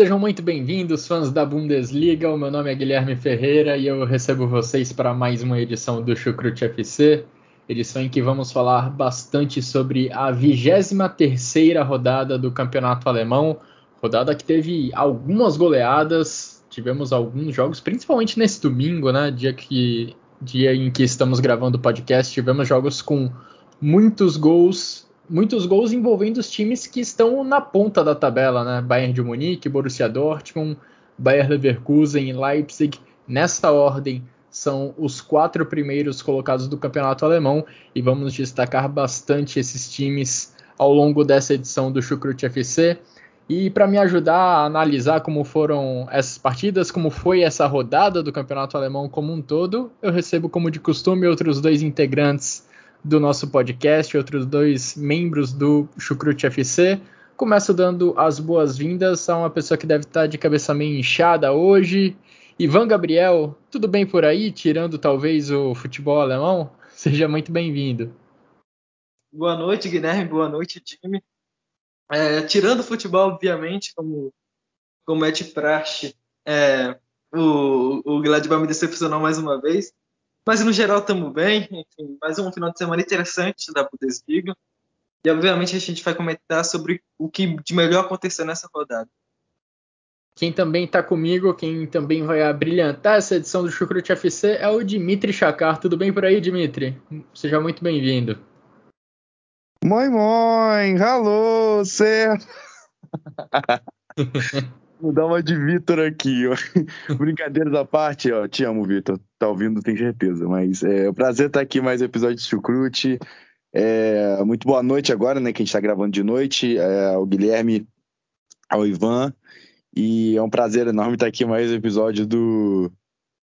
Sejam muito bem-vindos, fãs da Bundesliga. O meu nome é Guilherme Ferreira e eu recebo vocês para mais uma edição do Chucrute FC, edição em que vamos falar bastante sobre a 23 rodada do Campeonato Alemão, rodada que teve algumas goleadas, tivemos alguns jogos, principalmente nesse domingo, né, dia que dia em que estamos gravando o podcast, tivemos jogos com muitos gols muitos gols envolvendo os times que estão na ponta da tabela, né? Bayern de Munique, Borussia Dortmund, Bayer Leverkusen e Leipzig. Nessa ordem são os quatro primeiros colocados do campeonato alemão e vamos destacar bastante esses times ao longo dessa edição do Chucrute FC. E para me ajudar a analisar como foram essas partidas, como foi essa rodada do campeonato alemão como um todo, eu recebo, como de costume, outros dois integrantes do nosso podcast, outros dois membros do Chucrute FC. Começo dando as boas-vindas a uma pessoa que deve estar de cabeça meio inchada hoje. Ivan Gabriel, tudo bem por aí, tirando talvez o futebol alemão? Seja muito bem-vindo. Boa noite, Guilherme. Boa noite, time. É, tirando o futebol, obviamente, como, como é de praxe, é, o, o Gladbach me decepcionou mais uma vez. Mas no geral estamos bem, enfim, mais um final de semana interessante da Bundesliga. E obviamente a gente vai comentar sobre o que de melhor aconteceu nessa rodada. Quem também está comigo, quem também vai brilhantar essa edição do Chucrute FC é o Dimitri Chakar. Tudo bem por aí, Dimitri? Seja muito bem-vindo. Moi, moi! Alô, certo? Vou dar uma de Vitor aqui, ó. Brincadeiras à parte, ó. Te amo, Vitor. Tá ouvindo, tenho certeza. Mas é um prazer estar aqui mais um episódio de Chucrute. É, muito boa noite agora, né? Que a gente tá gravando de noite. É, ao Guilherme, ao Ivan. E é um prazer enorme estar aqui mais um episódio do,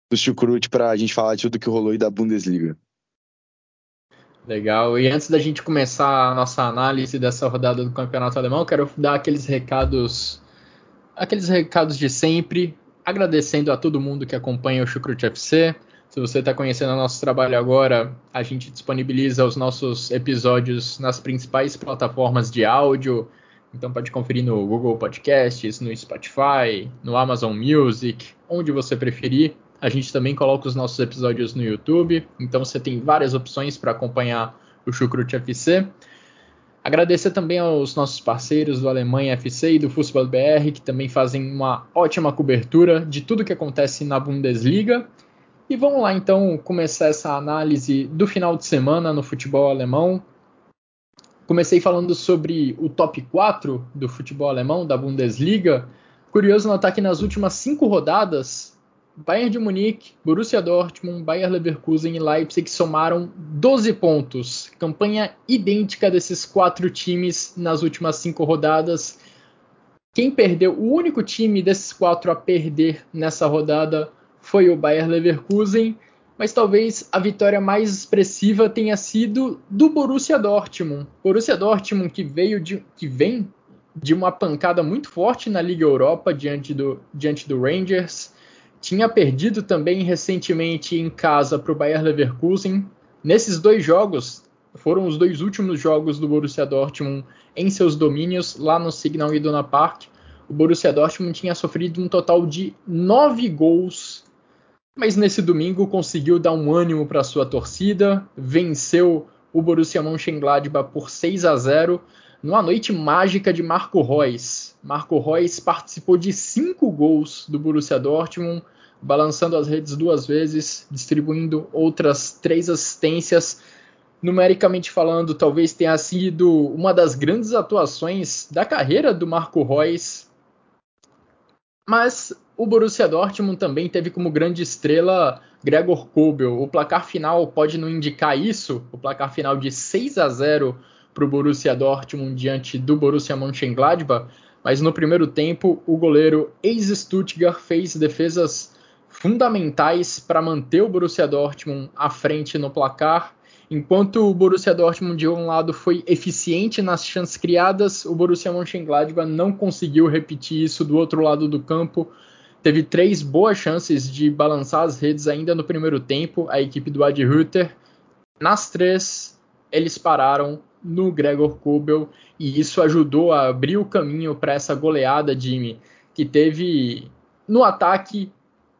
do Chucrute pra gente falar de tudo que rolou aí da Bundesliga. Legal. E antes da gente começar a nossa análise dessa rodada do Campeonato Alemão, quero dar aqueles recados aqueles recados de sempre, agradecendo a todo mundo que acompanha o Chucrute FC. Se você está conhecendo o nosso trabalho agora, a gente disponibiliza os nossos episódios nas principais plataformas de áudio. Então pode conferir no Google Podcasts, no Spotify, no Amazon Music, onde você preferir. A gente também coloca os nossos episódios no YouTube, então você tem várias opções para acompanhar o Chucrute FC. Agradecer também aos nossos parceiros do Alemanha FC e do Fußball BR, que também fazem uma ótima cobertura de tudo que acontece na Bundesliga. E vamos lá então começar essa análise do final de semana no futebol alemão. Comecei falando sobre o top 4 do futebol alemão, da Bundesliga. Curioso notar que nas últimas cinco rodadas, Bayern de Munique, Borussia Dortmund, Bayer Leverkusen e Leipzig somaram 12 pontos. Campanha idêntica desses quatro times nas últimas cinco rodadas. Quem perdeu, o único time desses quatro a perder nessa rodada foi o Bayer Leverkusen, mas talvez a vitória mais expressiva tenha sido do Borussia Dortmund. Borussia Dortmund que veio de, que vem de uma pancada muito forte na Liga Europa diante do, diante do Rangers tinha perdido também recentemente em casa para o Bayer Leverkusen. Nesses dois jogos, foram os dois últimos jogos do Borussia Dortmund em seus domínios, lá no Signal Iduna Park. O Borussia Dortmund tinha sofrido um total de nove gols, mas nesse domingo conseguiu dar um ânimo para sua torcida, venceu o Borussia Mönchengladbach por 6 a 0 numa noite mágica de Marco Reus. Marco Reus participou de cinco gols do Borussia Dortmund, balançando as redes duas vezes, distribuindo outras três assistências. Numericamente falando, talvez tenha sido uma das grandes atuações da carreira do Marco Reus. Mas o Borussia Dortmund também teve como grande estrela Gregor Kobel. O placar final pode não indicar isso, o placar final de 6 a 0 para o Borussia Dortmund diante do Borussia Mönchengladbach, mas no primeiro tempo o goleiro ex-Stuttgart fez defesas fundamentais para manter o Borussia Dortmund à frente no placar. Enquanto o Borussia Dortmund de um lado foi eficiente nas chances criadas, o Borussia Mönchengladbach não conseguiu repetir isso do outro lado do campo. Teve três boas chances de balançar as redes ainda no primeiro tempo, a equipe do Adi Hütter. Nas três, eles pararam no Gregor Kobel e isso ajudou a abrir o caminho para essa goleada, Jimmy, que teve no ataque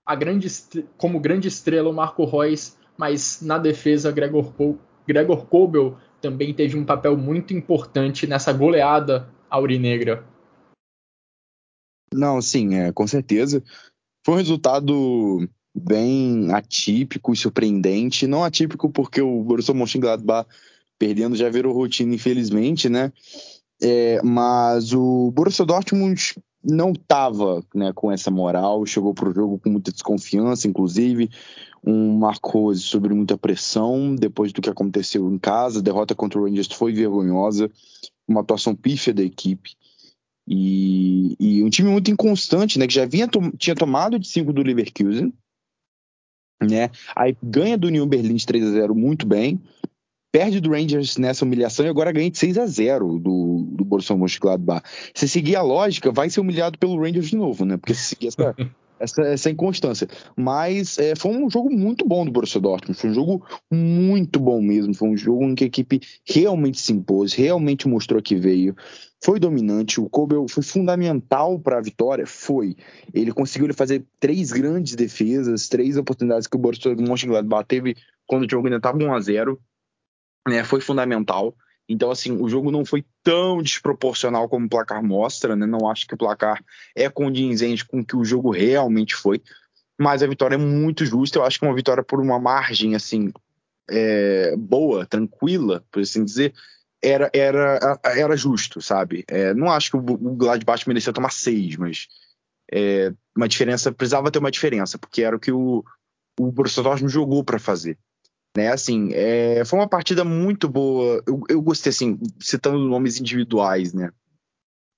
a grande, como grande estrela o Marco Reus, mas na defesa Gregor, Gregor Kobel também teve um papel muito importante nessa goleada aurinegra. Não, sim, é, com certeza. Foi um resultado bem atípico e surpreendente. Não atípico porque o Borussia Mönchengladbach perdendo já virou rotina, infelizmente, né? É, mas o Borussia Dortmund não estava né, com essa moral, chegou para o jogo com muita desconfiança, inclusive um Marcos sobre muita pressão depois do que aconteceu em casa. A derrota contra o Rangers foi vergonhosa, uma atuação pífia da equipe. E, e um time muito inconstante, né? Que já vinha tinha tomado de 5 do Leverkusen, né? Aí ganha do Union Berlin de 3 a 0 muito bem perde do Rangers nessa humilhação e agora ganha de 6 a 0 do, do Borussia Mönchengladbach. Se seguir a lógica, vai ser humilhado pelo Rangers de novo, né? Porque se seguir essa, essa, essa inconstância. Mas é, foi um jogo muito bom do Borussia Dortmund, foi um jogo muito bom mesmo, foi um jogo em que a equipe realmente se impôs, realmente mostrou que veio. Foi dominante, o Kobel foi fundamental para a vitória, foi. Ele conseguiu fazer três grandes defesas, três oportunidades que o Borussia Mönchengladbach teve quando o jogo ainda estava 1 a 0 né, foi fundamental. Então, assim, o jogo não foi tão desproporcional como o placar mostra, né? Não acho que o placar é condizente com o que o jogo realmente foi, mas a vitória é muito justa. Eu acho que é uma vitória por uma margem, assim, é, boa, tranquila, por assim dizer, era, era, era justo, sabe? É, não acho que o, Gladbach merecia tomar seis, mas é, uma diferença, precisava ter uma diferença, porque era o que o, o Borussia Dortmund jogou para fazer. Né, assim, é, foi uma partida muito boa. Eu, eu, gostei, assim, citando nomes individuais, né?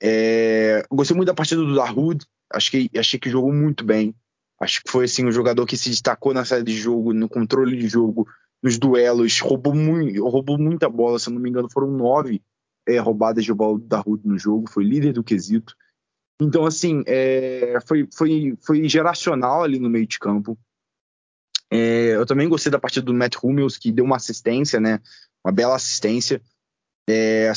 É, gostei muito da partida do Darwood. Acho que, achei que jogou muito bem. Acho que foi assim um jogador que se destacou na saída de jogo, no controle de jogo, nos duelos, roubou, muito, roubou muita bola. Se eu não me engano, foram nove é, roubadas de bola do Darwood no jogo. Foi líder do quesito. Então, assim, é, foi, foi, foi geracional ali no meio de campo. É, eu também gostei da partida do Matt Hummels, que deu uma assistência, né? Uma bela assistência. É,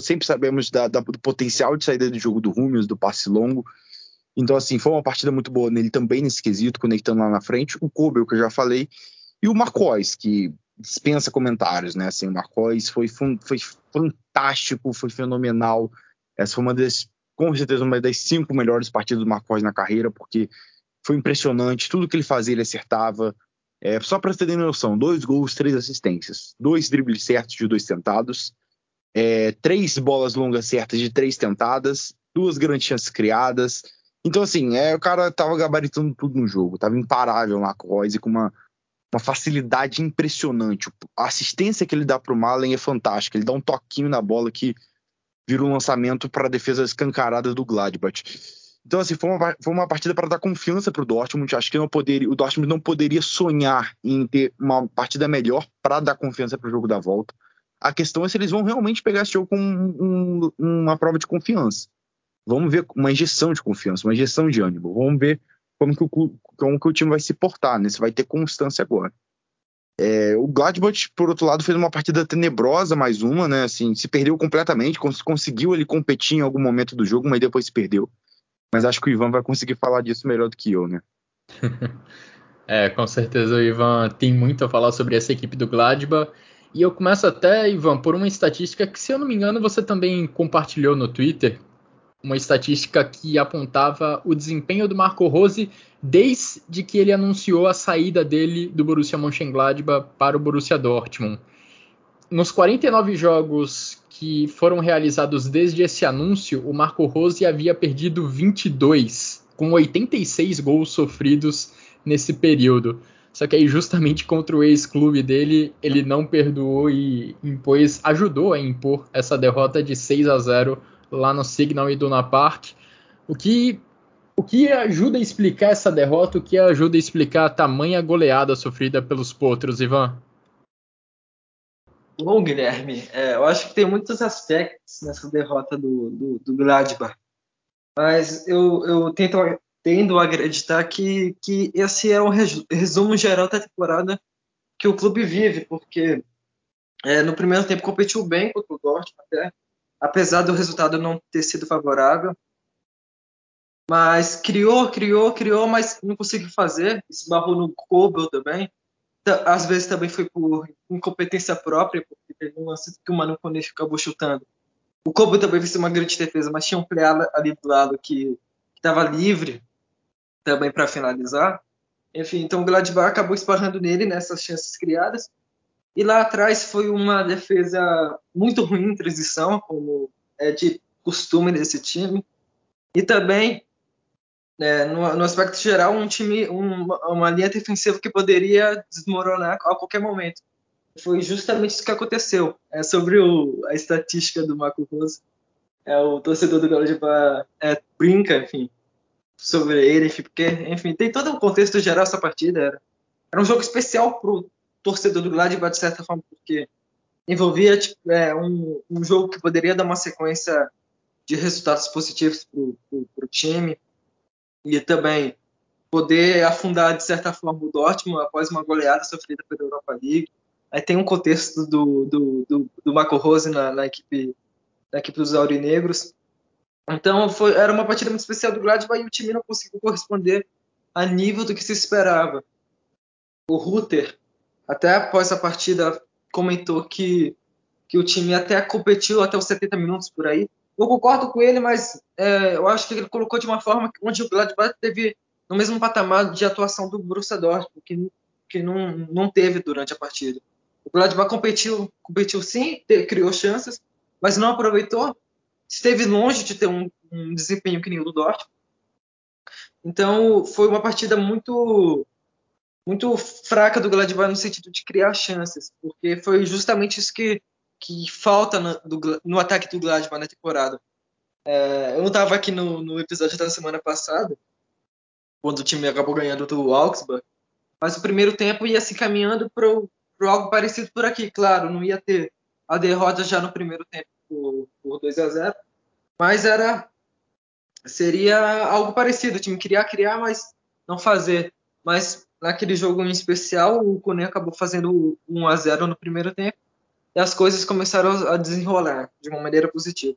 sempre sabemos da, da, do potencial de saída de jogo do Hummels, do passe longo. Então, assim, foi uma partida muito boa nele também nesse quesito, conectando lá na frente. O Kobe, que eu já falei, e o Marcos, que dispensa comentários, né? Assim, o Marcos foi, foi fantástico, foi fenomenal. Essa foi uma das, com certeza, uma das cinco melhores partidas do Marcos na carreira, porque foi impressionante, tudo que ele fazia ele acertava. É, só para você ter noção, dois gols, três assistências, dois dribles certos de dois tentados, é, três bolas longas certas de três tentadas, duas grandes chances criadas. Então, assim, é, o cara tava gabaritando tudo no jogo, tava imparável na Royce com uma, uma facilidade impressionante. A assistência que ele dá pro Malen é fantástica, ele dá um toquinho na bola que vira um lançamento para a defesa escancarada do Gladbach. Então, assim, foi uma, foi uma partida para dar confiança para o Dortmund. Acho que não poderia, o Dortmund não poderia sonhar em ter uma partida melhor para dar confiança para o jogo da volta. A questão é se eles vão realmente pegar esse jogo com um, um, uma prova de confiança. Vamos ver uma injeção de confiança, uma injeção de ânimo. Vamos ver como que o, como que o time vai se portar, né? Se vai ter constância agora. É, o Gladbach, por outro lado, fez uma partida tenebrosa, mais uma, né? Assim, se perdeu completamente, cons conseguiu ele competir em algum momento do jogo, mas depois se perdeu. Mas acho que o Ivan vai conseguir falar disso melhor do que eu, né? é, com certeza o Ivan tem muito a falar sobre essa equipe do Gladbach. E eu começo até, Ivan, por uma estatística que, se eu não me engano, você também compartilhou no Twitter. Uma estatística que apontava o desempenho do Marco Rose desde que ele anunciou a saída dele do Borussia Mönchengladbach para o Borussia Dortmund. Nos 49 jogos que foram realizados desde esse anúncio, o Marco Rose havia perdido 22 com 86 gols sofridos nesse período. Só que aí, justamente contra o ex-clube dele, ele não perdoou e impôs, ajudou a impor essa derrota de 6 a 0 lá no Signal Iduna Park. O que, o que ajuda a explicar essa derrota, o que ajuda a explicar a tamanha goleada sofrida pelos potros, Ivan? Bom, Guilherme, é, eu acho que tem muitos aspectos nessa derrota do, do, do Gladbach, mas eu, eu tento, tendo a acreditar que, que esse é um resumo geral da temporada que o clube vive, porque é, no primeiro tempo competiu bem contra o Dortmund, até, apesar do resultado não ter sido favorável, mas criou, criou, criou, mas não conseguiu fazer, esbarrou no Kobel também, às vezes também foi por incompetência própria, porque teve um lance que o Manu Kone acabou chutando. O Kobo também fez uma grande defesa, mas tinha um play ali do lado que estava livre também para finalizar. Enfim, então o Gladbach acabou esbarrando nele nessas chances criadas. E lá atrás foi uma defesa muito ruim em transição, como é de costume desse time. E também é, no, no, aspecto geral, um time, um, uma linha defensiva que poderia desmoronar a qualquer momento. Foi justamente isso que aconteceu. É, sobre o, a estatística do Marco Rose, é, o torcedor do Galo é, brinca, enfim, sobre ele, enfim, porque, enfim, tem todo um contexto geral essa partida. Era, era um jogo especial para o torcedor do Gladbach, de certa forma, porque envolvia tipo, é, um, um jogo que poderia dar uma sequência de resultados positivos para o time e também poder afundar de certa forma o Dortmund após uma goleada sofrida pela Europa League. Aí tem um contexto do, do, do, do Marco Rose na, na, equipe, na equipe dos Aurinegros. Então foi, era uma partida muito especial do Gladbach e o time não conseguiu corresponder a nível do que se esperava. O Rutter, até após a partida, comentou que, que o time até competiu até os 70 minutos por aí, eu concordo com ele, mas é, eu acho que ele colocou de uma forma onde o Gladbach teve no mesmo patamar de atuação do Borussia Dortmund, que, que não, não teve durante a partida. O Gladbach competiu, competiu sim, criou chances, mas não aproveitou. Esteve longe de ter um, um desempenho que nem o do Dortmund. Então, foi uma partida muito muito fraca do Gladbach no sentido de criar chances, porque foi justamente isso que que falta no, do, no ataque do Gladbach na temporada. É, eu não estava aqui no, no, episódio da semana passada, quando o time acabou ganhando do Augsburg, mas o primeiro tempo ia se caminhando para algo parecido por aqui. Claro, não ia ter a derrota já no primeiro tempo por, por 2 a 0 mas era seria algo parecido. O time queria criar, mas não fazer. Mas naquele jogo em especial, o Cone acabou fazendo 1 a 0 no primeiro tempo e as coisas começaram a desenrolar de uma maneira positiva.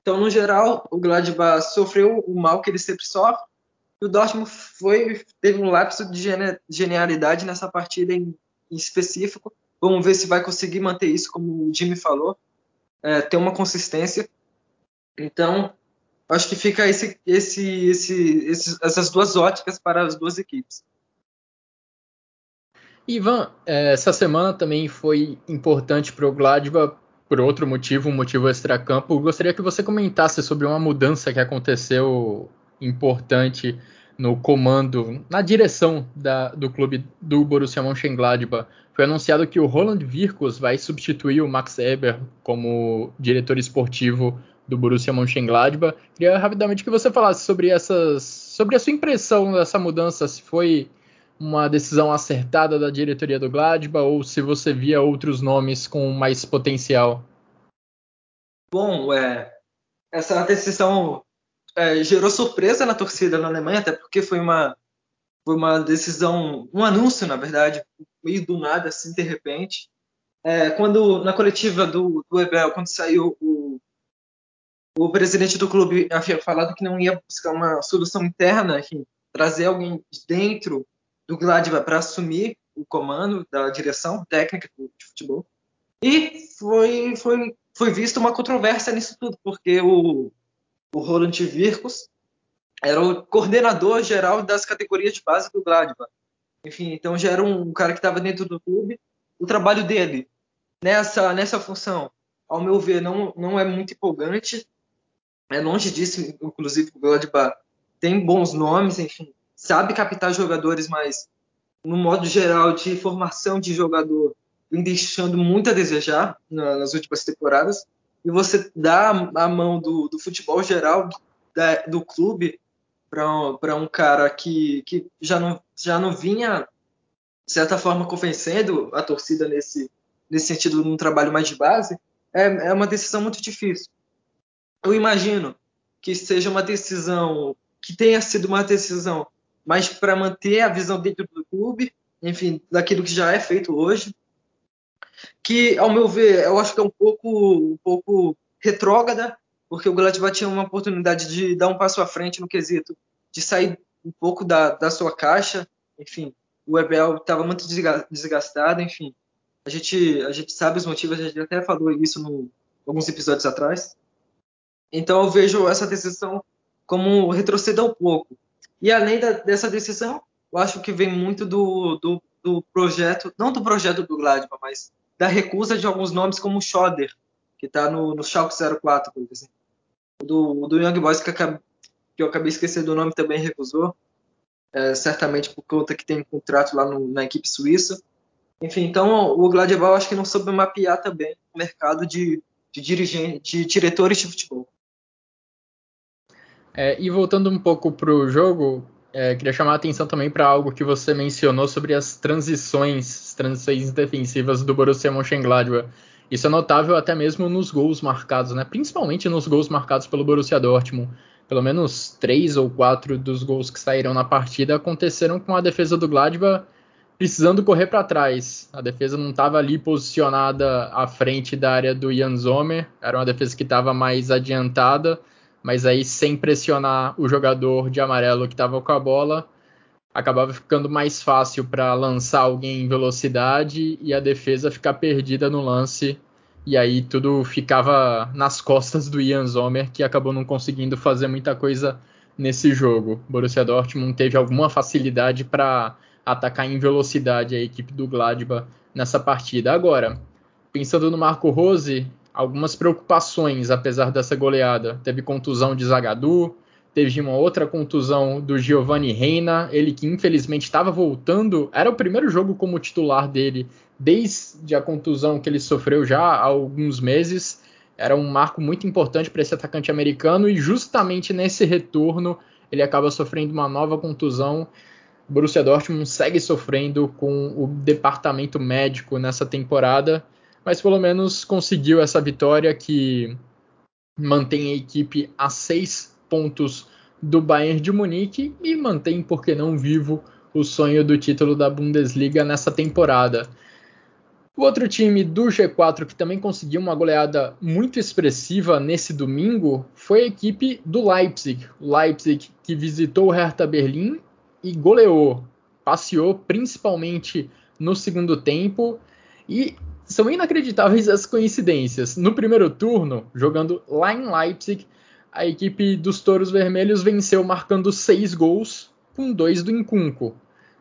Então, no geral, o Gladbach sofreu o mal que ele sempre sofre, e o Dortmund foi, teve um lapso de genialidade nessa partida em, em específico. Vamos ver se vai conseguir manter isso, como o Jimmy falou, é, ter uma consistência. Então, acho que fica esse, esse, esse, essas duas óticas para as duas equipes. Ivan, é, essa semana também foi importante para o Gladbach por outro motivo, um motivo extracampo. Gostaria que você comentasse sobre uma mudança que aconteceu importante no comando, na direção da, do clube do Borussia Mönchengladbach. Foi anunciado que o Roland Virkos vai substituir o Max Eber como diretor esportivo do Borussia Mönchengladbach. Queria rapidamente que você falasse sobre essas, sobre a sua impressão dessa mudança, se foi uma decisão acertada da diretoria do Gladbach ou se você via outros nomes com mais potencial? Bom, é, essa decisão é, gerou surpresa na torcida na Alemanha, até porque foi uma, foi uma decisão, um anúncio, na verdade, meio do nada, assim, de repente. É, quando na coletiva do, do Ebel, quando saiu o, o presidente do clube havia falado que não ia buscar uma solução interna, enfim, trazer alguém de dentro do Gladbach para assumir o comando da direção técnica de futebol. E foi, foi, foi vista uma controvérsia nisso tudo, porque o, o Roland Virkos era o coordenador geral das categorias de base do Gladbach. Enfim, então já era um cara que estava dentro do clube. O trabalho dele nessa, nessa função, ao meu ver, não, não é muito empolgante. É longe disso, inclusive, o Gladbach tem bons nomes, enfim, sabe captar jogadores, mas no modo geral de formação de jogador vem deixando muito a desejar nas últimas temporadas. E você dá a mão do, do futebol geral da, do clube para um cara que, que já, não, já não vinha, de certa forma, convencendo a torcida nesse, nesse sentido, num trabalho mais de base, é, é uma decisão muito difícil. Eu imagino que seja uma decisão, que tenha sido uma decisão mais para manter a visão dentro do clube, enfim, daquilo que já é feito hoje, que, ao meu ver, eu acho que é um pouco, um pouco retrógrada, porque o Gladbach tinha uma oportunidade de dar um passo à frente no quesito, de sair um pouco da, da sua caixa, enfim, o Ebel estava muito desgastado, enfim, a gente, a gente sabe os motivos, a gente até falou isso no, alguns episódios atrás. Então eu vejo essa decisão como retroceder um pouco. E além da, dessa decisão, eu acho que vem muito do, do, do, projeto, não do projeto do Gladbach, mas da recusa de alguns nomes como Schoder, que está no, no Schalke 04, por exemplo. Do, do Young Boys, que, que eu acabei esquecendo do nome, também recusou, é, certamente por conta que tem um contrato lá no, na equipe suíça. Enfim, então o Gladbach acho que não soube mapear também o mercado de, de dirigentes, de diretores de futebol. É, e voltando um pouco para o jogo, é, queria chamar a atenção também para algo que você mencionou sobre as transições, as transições defensivas do Borussia Mönchengladbach. Isso é notável até mesmo nos gols marcados, né? principalmente nos gols marcados pelo Borussia Dortmund. Pelo menos três ou quatro dos gols que saíram na partida aconteceram com a defesa do Gladbach precisando correr para trás. A defesa não estava ali posicionada à frente da área do Jan Zomer, era uma defesa que estava mais adiantada mas aí sem pressionar o jogador de amarelo que estava com a bola, acabava ficando mais fácil para lançar alguém em velocidade e a defesa ficar perdida no lance. E aí tudo ficava nas costas do Ian Zomer, que acabou não conseguindo fazer muita coisa nesse jogo. Borussia Dortmund teve alguma facilidade para atacar em velocidade a equipe do Gladbach nessa partida. Agora, pensando no Marco Rose, algumas preocupações, apesar dessa goleada. Teve contusão de Zagadou, teve uma outra contusão do Giovanni Reina, ele que infelizmente estava voltando, era o primeiro jogo como titular dele desde a contusão que ele sofreu já há alguns meses. Era um marco muito importante para esse atacante americano e justamente nesse retorno ele acaba sofrendo uma nova contusão. Borussia Dortmund segue sofrendo com o departamento médico nessa temporada mas pelo menos conseguiu essa vitória que mantém a equipe a seis pontos do Bayern de Munique e mantém, por que não, vivo o sonho do título da Bundesliga nessa temporada. O outro time do G4 que também conseguiu uma goleada muito expressiva nesse domingo foi a equipe do Leipzig. Leipzig que visitou o Hertha Berlim e goleou, passeou principalmente no segundo tempo e são inacreditáveis as coincidências. No primeiro turno, jogando lá em Leipzig, a equipe dos Touros Vermelhos venceu marcando seis gols, com dois do Incunco.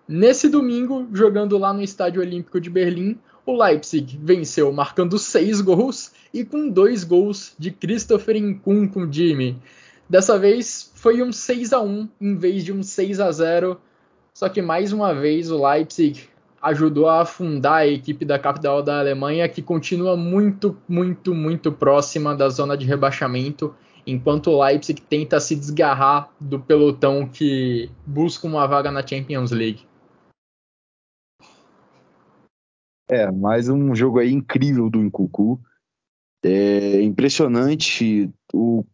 Nesse domingo, jogando lá no Estádio Olímpico de Berlim, o Leipzig venceu marcando seis gols e com dois gols de Christopher Incunco Jimmy. Dessa vez foi um 6 a 1 em vez de um 6 a 0. Só que mais uma vez o Leipzig ajudou a afundar a equipe da capital da Alemanha, que continua muito, muito, muito próxima da zona de rebaixamento, enquanto o Leipzig tenta se desgarrar do pelotão que busca uma vaga na Champions League. É, mais um jogo aí incrível do Incucu. É impressionante o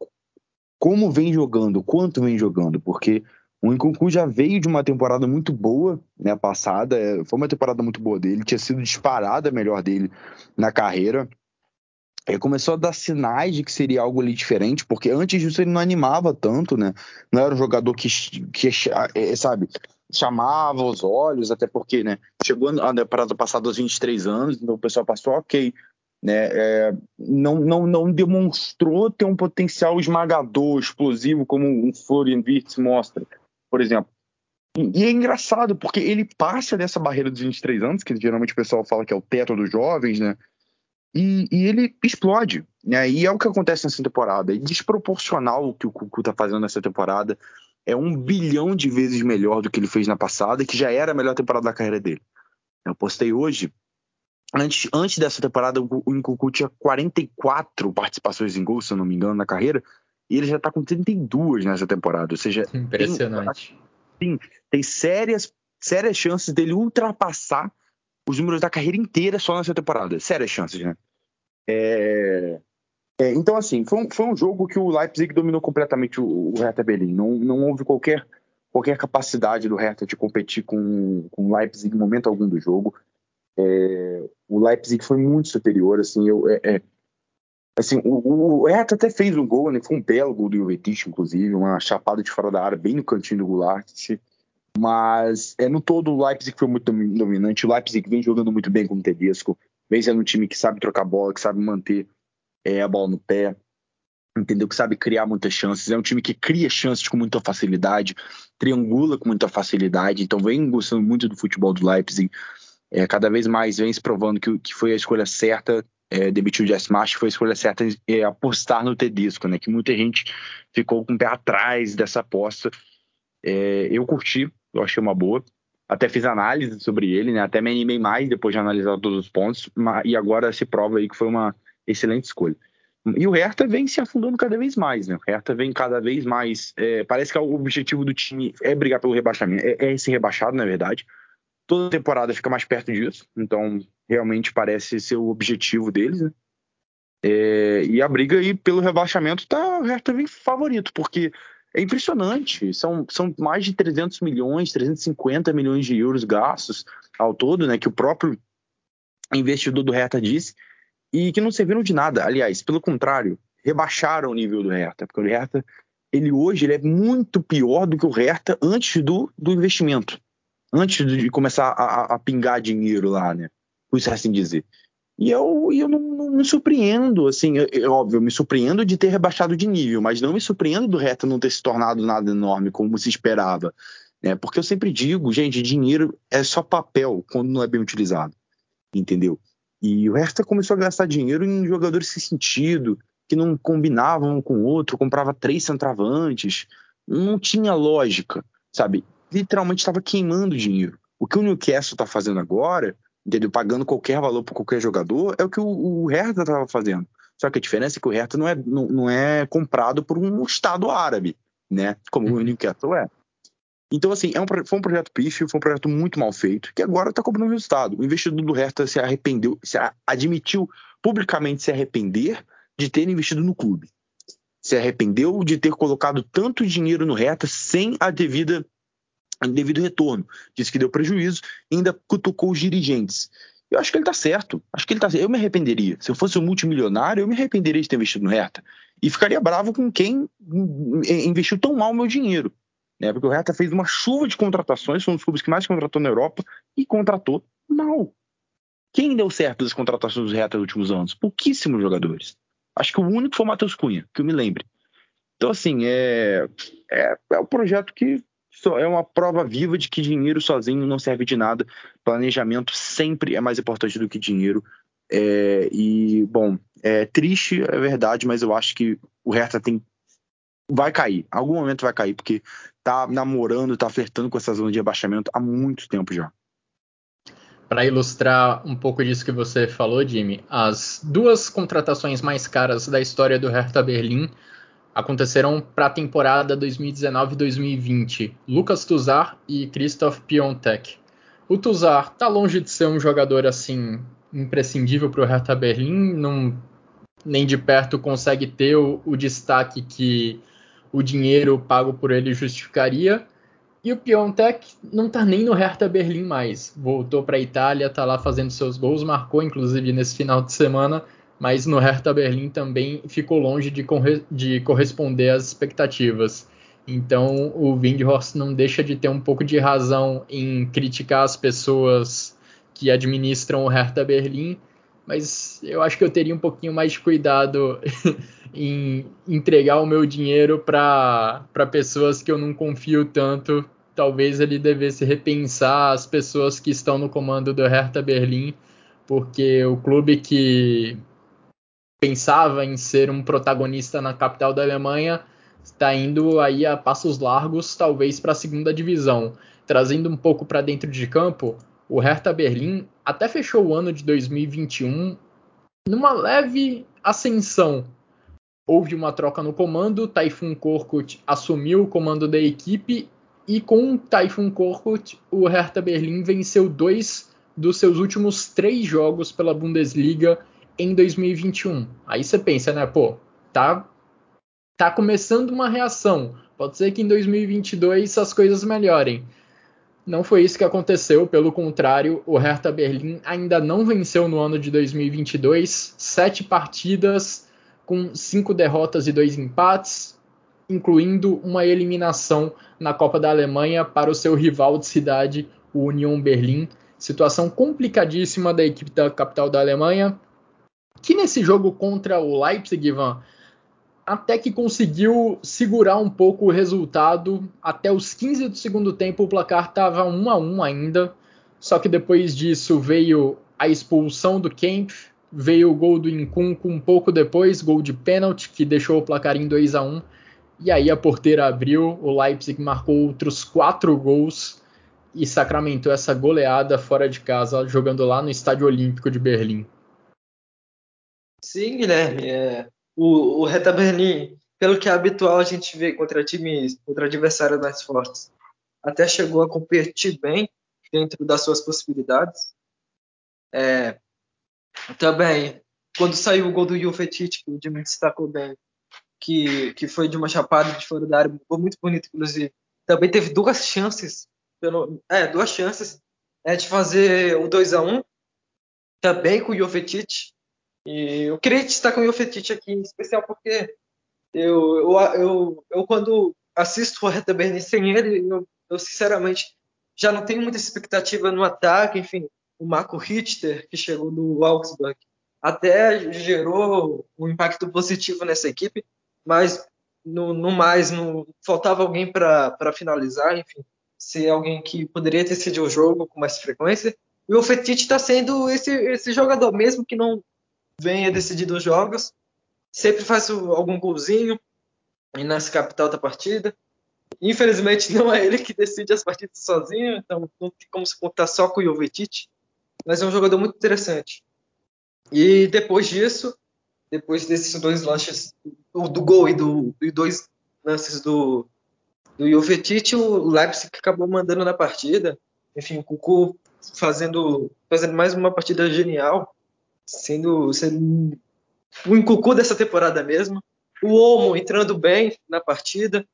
como vem jogando, quanto vem jogando, porque o Nkunku já veio de uma temporada muito boa, né, passada, é, foi uma temporada muito boa dele, tinha sido disparada a melhor dele na carreira. Ele começou a dar sinais de que seria algo ali diferente, porque antes disso ele não animava tanto, né? Não era um jogador que, que é, sabe, chamava os olhos, até porque, né, chegou a temporada passada aos 23 anos, então o pessoal passou, ok, né, é, não, não, não demonstrou ter um potencial esmagador, explosivo, como um Florian Wirtz mostra por exemplo. E, é engraçado, porque ele passa dessa barreira dos 23 anos, que geralmente o pessoal fala que é o teto dos jovens, né? E, e, ele explode, né? E é o que acontece nessa temporada. É desproporcional o que o Cucu tá fazendo nessa temporada. é um bilhão de vezes melhor do que ele fez na passada, que já era a melhor temporada da carreira dele. Eu postei hoje. Antes, antes dessa temporada, o Nkunku tinha 44 participações em gol, se eu não me engano, na carreira, e ele já está com 32 nessa temporada. Ou seja, impressionante. Tem, tem sérias, sérias chances dele ultrapassar os números da carreira inteira só nessa temporada. Sérias chances, né? É... É, então, assim, foi um, foi um, jogo que o Leipzig dominou completamente o, o Hertha Berlim. Não, não houve qualquer, qualquer capacidade do Hertha de competir com, com o Leipzig em momento algum do jogo. É, o Leipzig foi muito superior, assim, eu, é, é assim, o, o Hertha até fez um gol, né, foi um belo gol do Jovetic, inclusive, uma chapada de fora da área, bem no cantinho do Goulart, mas é, no todo o Leipzig foi muito dominante, o Leipzig vem jogando muito bem com o Tedesco, vem sendo um time que sabe trocar bola, que sabe manter é, a bola no pé, entendeu? Que sabe criar muitas chances. É um time que cria chances com muita facilidade, triangula com muita facilidade. Então vem gostando muito do futebol do Leipzig. É, cada vez mais vem se provando que, que foi a escolha certa é, demitir o Jess Marsh, foi a escolha certa é, apostar no Tedesco, né? Que muita gente ficou com o pé atrás dessa aposta. É, eu curti, eu achei uma boa. Até fiz análise sobre ele, né? Até me animei mais depois de analisar todos os pontos. e agora se prova aí que foi uma excelente escolha. E o Hertha vem se afundando cada vez mais, né? O Hertha vem cada vez mais. É, parece que o objetivo do time é brigar pelo rebaixamento, é, é esse rebaixado, na verdade. Toda temporada fica mais perto disso, então realmente parece ser o objetivo deles, né? É, e a briga aí pelo rebaixamento tá Hertha vem favorito, porque é impressionante. São, são mais de 300 milhões, 350 milhões de euros gastos ao todo, né? Que o próprio investidor do Hertha disse e que não serviram de nada. Aliás, pelo contrário, rebaixaram o nível do Hertha, porque o Hertha, ele hoje ele é muito pior do que o Hertha antes do, do investimento, antes de começar a, a pingar dinheiro lá, né? Por é assim dizer. E eu, eu não, não me surpreendo, assim, é, óbvio, eu me surpreendo de ter rebaixado de nível, mas não me surpreendo do Hertha não ter se tornado nada enorme como se esperava. Né? Porque eu sempre digo, gente, dinheiro é só papel quando não é bem utilizado. Entendeu? E o Hertha começou a gastar dinheiro em jogadores sem sentido, que não combinavam um com o outro, comprava três centravantes, não tinha lógica, sabe? Literalmente estava queimando dinheiro. O que o Newcastle está fazendo agora, entendeu? Pagando qualquer valor por qualquer jogador, é o que o, o Hertha estava fazendo. Só que a diferença é que o Hertha não é, não, não é comprado por um Estado árabe, né? Como o uhum. Newcastle é. Então, assim, é um, foi um projeto pífio, foi um projeto muito mal feito, que agora está cobrando resultado. O investidor do Hertha se arrependeu, se admitiu publicamente se arrepender de ter investido no clube. Se arrependeu de ter colocado tanto dinheiro no Hertha sem a devida devido retorno. Disse que deu prejuízo e ainda cutucou os dirigentes. Eu acho que ele está certo. Acho que ele tá Eu me arrependeria. Se eu fosse um multimilionário, eu me arrependeria de ter investido no Hertha. E ficaria bravo com quem investiu tão mal o meu dinheiro né? Porque o Hertha fez uma chuva de contratações, foi um dos clubes que mais contratou na Europa e contratou mal. Quem deu certo das contratações do Hertha nos últimos anos? Pouquíssimos jogadores. Acho que o único foi o Matheus Cunha, que eu me lembre. Então, assim, é, é, é um projeto que é uma prova viva de que dinheiro sozinho não serve de nada. Planejamento sempre é mais importante do que dinheiro. É, e, bom, é triste, é verdade, mas eu acho que o Hertha tem vai cair. Algum momento vai cair, porque tá namorando, tá flertando com essa zona de abaixamento há muito tempo já. Para ilustrar um pouco disso que você falou, Jimmy, as duas contratações mais caras da história do Hertha Berlim aconteceram para a temporada 2019-2020. Lucas Tuzar e Christoph Piontek. O Tuzar tá longe de ser um jogador assim imprescindível para o Hertha Berlim, não, nem de perto consegue ter o, o destaque que o dinheiro pago por ele justificaria. E o Piontek não está nem no Hertha Berlim mais. Voltou para a Itália, está lá fazendo seus gols, marcou inclusive nesse final de semana, mas no Hertha Berlim também ficou longe de, de corresponder às expectativas. Então o Windhorst não deixa de ter um pouco de razão em criticar as pessoas que administram o Hertha Berlim, mas eu acho que eu teria um pouquinho mais de cuidado em entregar o meu dinheiro para pessoas que eu não confio tanto. Talvez ele devesse repensar as pessoas que estão no comando do Hertha Berlim, porque o clube que pensava em ser um protagonista na capital da Alemanha está indo aí a passos largos, talvez para a segunda divisão. Trazendo um pouco para dentro de campo, o Hertha Berlim até fechou o ano de 2021 numa leve ascensão. Houve uma troca no comando, Taifun Korkut assumiu o comando da equipe e com Taifun Korkut o Hertha Berlim venceu dois dos seus últimos três jogos pela Bundesliga em 2021. Aí você pensa, né, pô, tá, tá começando uma reação. Pode ser que em 2022 as coisas melhorem. Não foi isso que aconteceu, pelo contrário, o Hertha Berlim ainda não venceu no ano de 2022, sete partidas com cinco derrotas e dois empates, incluindo uma eliminação na Copa da Alemanha para o seu rival de cidade, o Union Berlim. Situação complicadíssima da equipe da capital da Alemanha, que nesse jogo contra o Leipzig, Ivan, até que conseguiu segurar um pouco o resultado. Até os 15 do segundo tempo o placar estava 1 a 1 ainda. Só que depois disso veio a expulsão do Kemp, veio o gol do Incunco um pouco depois, gol de pênalti que deixou o placar em 2 a 1. E aí a porteira abriu, o Leipzig marcou outros quatro gols e sacramentou essa goleada fora de casa, jogando lá no Estádio Olímpico de Berlim. Sim, Guilherme. É, o, o Reta Berlim, pelo que é habitual a gente vê contra times, contra adversários mais fortes, até chegou a competir bem dentro das suas possibilidades. É, também, quando saiu o gol do Jovetic, que o Jimmy destacou bem, que, que foi de uma chapada de fora da área, foi muito bonito, inclusive. Também teve duas chances, pelo, é, duas chances é, de fazer o 2 a 1 também com o Jovetic, e eu queria destacar o Iofetite aqui em especial porque eu, eu, eu, eu quando assisto o Hertha Berlim sem ele, eu, eu, sinceramente já não tenho muita expectativa no ataque. Enfim, o Marco Richter, que chegou no Augsburg, até gerou um impacto positivo nessa equipe, mas no, no mais, no, faltava alguém para finalizar, enfim, ser alguém que poderia decidir o jogo com mais frequência. E o Fetite está sendo esse, esse jogador, mesmo que não venha decidir os jogos. Sempre faz algum golzinho e nessa capital da partida. Infelizmente não é ele que decide as partidas sozinho, então não tem como se contar só com o Jovetic, mas é um jogador muito interessante. E depois disso, depois desses dois lances do gol e, do, e dois lances do, do Jovetic, o Leipzig acabou mandando na partida. Enfim, o Cucu fazendo, fazendo mais uma partida genial sendo, sendo o encucu dessa temporada mesmo. O Omo entrando bem na partida,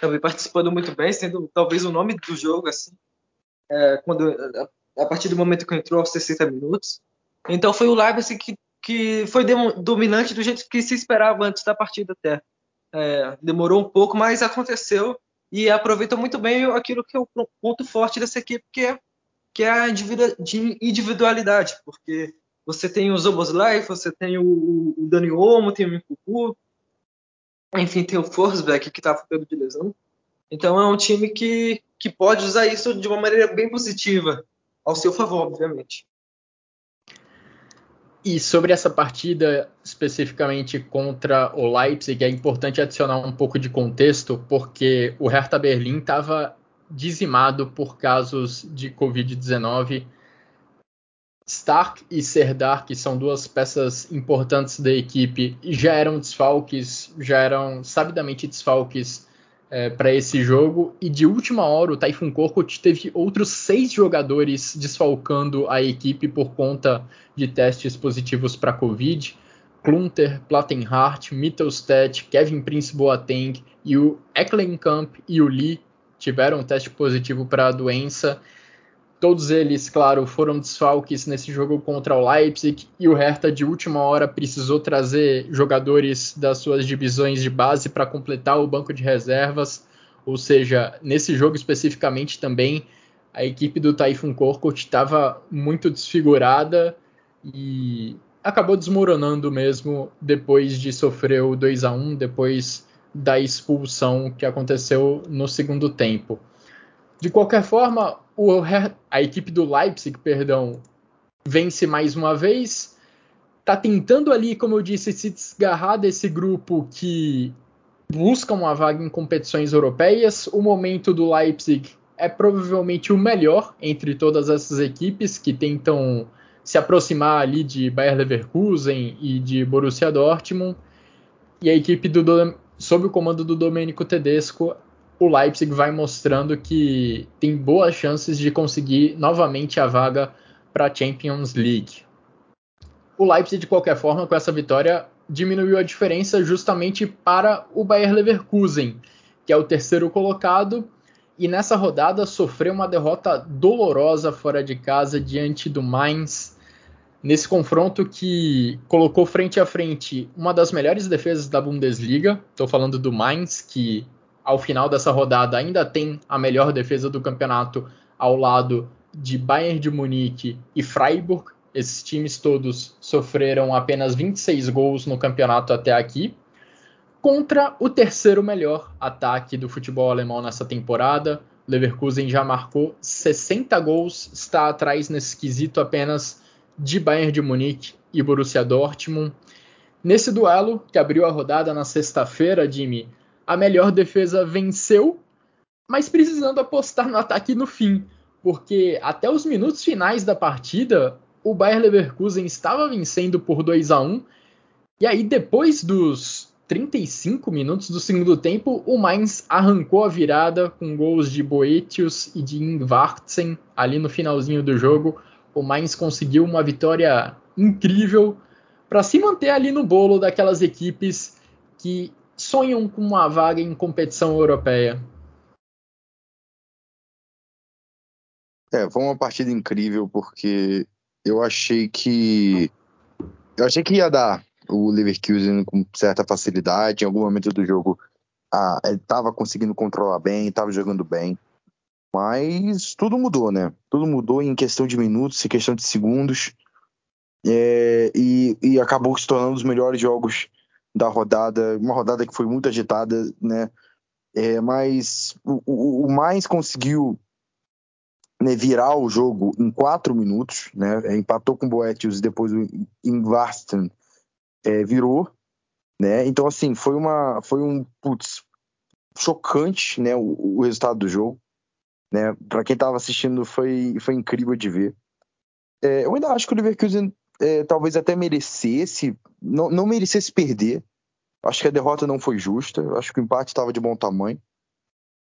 também participando muito bem, sendo talvez o nome do jogo, assim, é, quando, a, a, partir do momento que entrou aos 60 minutos. Então foi o Leipzig que, que foi dominante do jeito que se esperava antes da partida até. É, demorou um pouco, mas aconteceu e aproveitou muito bem aquilo que é o ponto forte dessa equipe, que é que é a individualidade, porque você tem o Zoboslai, você tem o, o Dani tem o Mikuku, enfim, tem o Forsberg que está ficando de lesão. Então é um time que, que pode usar isso de uma maneira bem positiva, ao seu favor, obviamente. E sobre essa partida especificamente contra o Leipzig, é importante adicionar um pouco de contexto, porque o Hertha Berlim estava dizimado por casos de Covid-19. Stark e Serdar, que são duas peças importantes da equipe, já eram desfalques, já eram sabidamente desfalques é, para esse jogo. E de última hora, o Typhoon Korkut teve outros seis jogadores desfalcando a equipe por conta de testes positivos para Covid. Klunter, Plattenhardt, Mittelstadt, Kevin Prince Boateng e o Ecklenkamp e o Lee tiveram um teste positivo para a doença. Todos eles, claro, foram desfalques nesse jogo contra o Leipzig e o Hertha de última hora precisou trazer jogadores das suas divisões de base para completar o banco de reservas. Ou seja, nesse jogo especificamente também a equipe do Typhoon Korkut estava muito desfigurada e acabou desmoronando mesmo depois de sofrer o 2 a 1 depois da expulsão que aconteceu no segundo tempo. De qualquer forma, o, a equipe do Leipzig, perdão, vence mais uma vez. Tá tentando ali, como eu disse, se desgarrar desse grupo que busca uma vaga em competições europeias. O momento do Leipzig é provavelmente o melhor entre todas essas equipes que tentam se aproximar ali de Bayer Leverkusen e de Borussia Dortmund. E a equipe do, sob o comando do Domenico Tedesco, o Leipzig vai mostrando que tem boas chances de conseguir novamente a vaga para a Champions League. O Leipzig, de qualquer forma, com essa vitória, diminuiu a diferença justamente para o Bayer Leverkusen, que é o terceiro colocado, e nessa rodada sofreu uma derrota dolorosa fora de casa diante do Mainz, nesse confronto que colocou frente a frente uma das melhores defesas da Bundesliga. Estou falando do Mainz, que ao final dessa rodada ainda tem a melhor defesa do campeonato ao lado de Bayern de Munique e Freiburg. Esses times todos sofreram apenas 26 gols no campeonato até aqui, contra o terceiro melhor ataque do futebol alemão nessa temporada. Leverkusen já marcou 60 gols, está atrás nesse quesito apenas de Bayern de Munique e Borussia Dortmund. Nesse duelo, que abriu a rodada na sexta-feira, Jimmy, a melhor defesa venceu, mas precisando apostar no ataque no fim, porque até os minutos finais da partida, o Bayer Leverkusen estava vencendo por 2 a 1 e aí depois dos 35 minutos do segundo tempo, o Mainz arrancou a virada com gols de Boetius e de Ingvartsen ali no finalzinho do jogo. O Mainz conseguiu uma vitória incrível para se manter ali no bolo daquelas equipes que sonham com uma vaga em competição europeia. É, foi uma partida incrível porque eu achei que eu achei que ia dar o Leverkusen com certa facilidade. Em algum momento do jogo, ah, ele estava conseguindo controlar bem, estava jogando bem. Mas tudo mudou, né? Tudo mudou em questão de minutos, em questão de segundos. É, e, e, acabou se tornando um dos melhores jogos da rodada. Uma rodada que foi muito agitada, né? É, mas o, o, o mais conseguiu né, virar o jogo em quatro minutos, né? É, empatou com o Boetius e depois o Ingvarsten é, virou, né? Então assim foi uma foi um putz, chocante, né? O, o resultado do jogo, né? Para quem estava assistindo foi foi incrível de ver. É, eu ainda acho que o Leverkusen é, talvez até merecesse, não, não merecesse perder. Acho que a derrota não foi justa. Acho que o empate estava de bom tamanho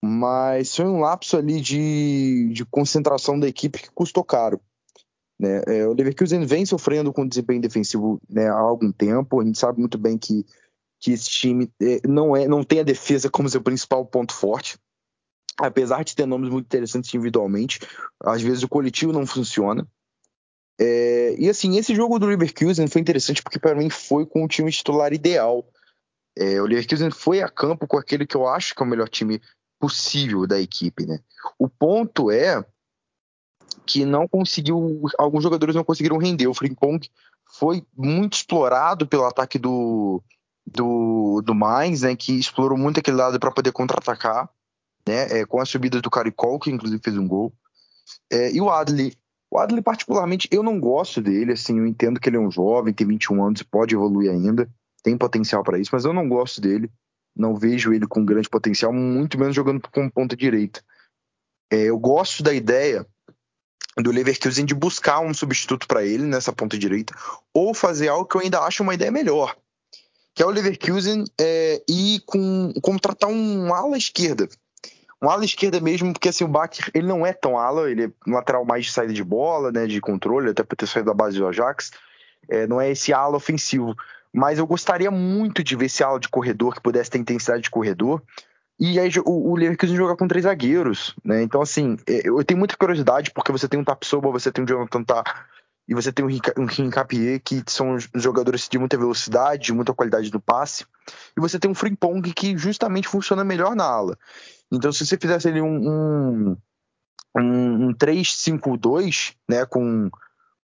mas foi um lapso ali de, de concentração da equipe que custou caro. Né? É, o Leverkusen vem sofrendo com desempenho defensivo né, há algum tempo, a gente sabe muito bem que, que esse time é, não, é, não tem a defesa como seu principal ponto forte, apesar de ter nomes muito interessantes individualmente, às vezes o coletivo não funciona. É, e assim, esse jogo do Leverkusen foi interessante porque para mim foi com o time titular ideal. É, o Leverkusen foi a campo com aquele que eu acho que é o melhor time possível da equipe, né? O ponto é que não conseguiu, alguns jogadores não conseguiram render. O Frimpong foi muito explorado pelo ataque do do, do Mainz, né, que explorou muito aquele lado para poder contra-atacar, né, é, com a subida do Caricol, que inclusive fez um gol. É, e o Adli, o particularmente, eu não gosto dele, assim, eu entendo que ele é um jovem, tem 21 anos pode evoluir ainda, tem potencial para isso, mas eu não gosto dele. Não vejo ele com grande potencial, muito menos jogando como ponta direita. É, eu gosto da ideia do Leverkusen de buscar um substituto para ele nessa ponta direita, ou fazer algo que eu ainda acho uma ideia melhor, que é o Leverkusen é, com contratar um ala esquerda. Um ala esquerda mesmo, porque assim, o Bach ele não é tão ala, ele é lateral mais de saída de bola, né, de controle, até por ter saído da base do Ajax. É, não é esse ala ofensivo mas eu gostaria muito de ver esse ala de corredor que pudesse ter intensidade de corredor. E aí o, o Leverkusen jogar com três zagueiros, né? Então, assim, é, eu tenho muita curiosidade, porque você tem um Tapsoba, você tem um Jonathan Tah, e você tem um Rincapié, que são jogadores de muita velocidade, de muita qualidade no passe. E você tem um Frimpong que justamente funciona melhor na ala. Então, se você fizesse ali um, um, um, um 3-5-2, né, com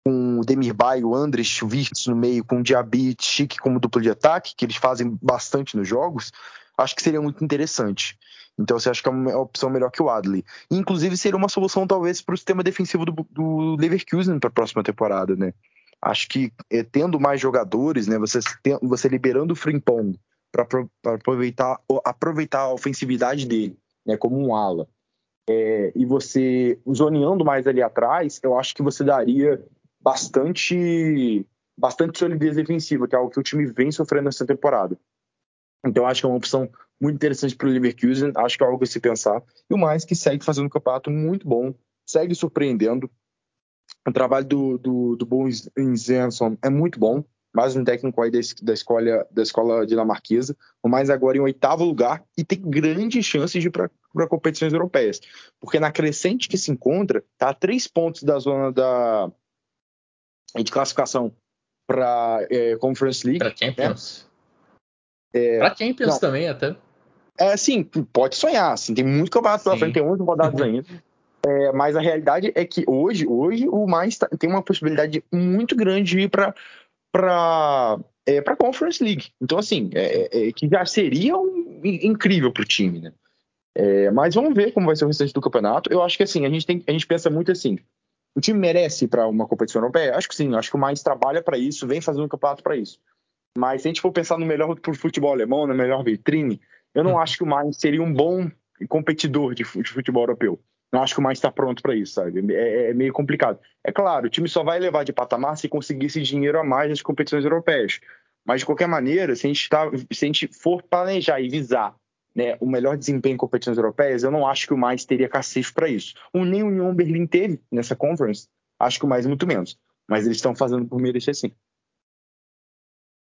com o Demirbay, o Andres, o Virtus no meio, com o Diaby e Chique como duplo de ataque, que eles fazem bastante nos jogos, acho que seria muito interessante. Então você acha que é uma opção melhor que o Adley. Inclusive seria uma solução talvez para o sistema defensivo do, do Leverkusen para a próxima temporada, né? Acho que é, tendo mais jogadores, né? Você, tem, você liberando o Frimpong para aproveitar, aproveitar a ofensividade dele, né, como um ala. É, e você zoneando mais ali atrás, eu acho que você daria bastante bastante solidez defensiva, que é algo que o time vem sofrendo nessa temporada. Então acho que é uma opção muito interessante para o Leverkusen, acho que é algo a se pensar. E o mais que segue fazendo um campeonato muito bom, segue surpreendendo. O trabalho do, do, do Bo é muito bom, mais um técnico aí da, da, escola, da escola dinamarquesa, o mais agora em oitavo lugar e tem grandes chances de ir para competições europeias. Porque na crescente que se encontra, está a três pontos da zona da, de classificação para é, Conference League. Para Champions. Né? É, para Champions não, também, até. É, sim, pode sonhar. Assim, tem muito campeonato pela frente, tem 11 rodadas ainda. É, mas a realidade é que hoje, hoje o mais tá, tem uma possibilidade muito grande de ir para para é, para Conference League. Então assim, é, é, é que já seria um, incrível para o time, né? É, mas vamos ver como vai ser o restante do campeonato. Eu acho que assim a gente tem, a gente pensa muito assim. O time merece para uma competição europeia? Acho que sim. Acho que o mais trabalha para isso, vem fazendo um campeonato para isso. Mas se a gente for pensar no melhor pro futebol alemão, na melhor vitrine, eu não hum. acho que o mais seria um bom competidor de futebol europeu. Não acho que o mais está pronto para isso, sabe? É, é, meio complicado. É claro, o time só vai levar de patamar se conseguir esse dinheiro a mais nas competições europeias. Mas, de qualquer maneira, se a gente, tá, se a gente for planejar e visar né, o melhor desempenho em competições europeias, eu não acho que o mais teria cacete para isso. O nem o Union Berlim teve nessa conference, acho que o mais muito menos. Mas eles estão fazendo por merecer sim.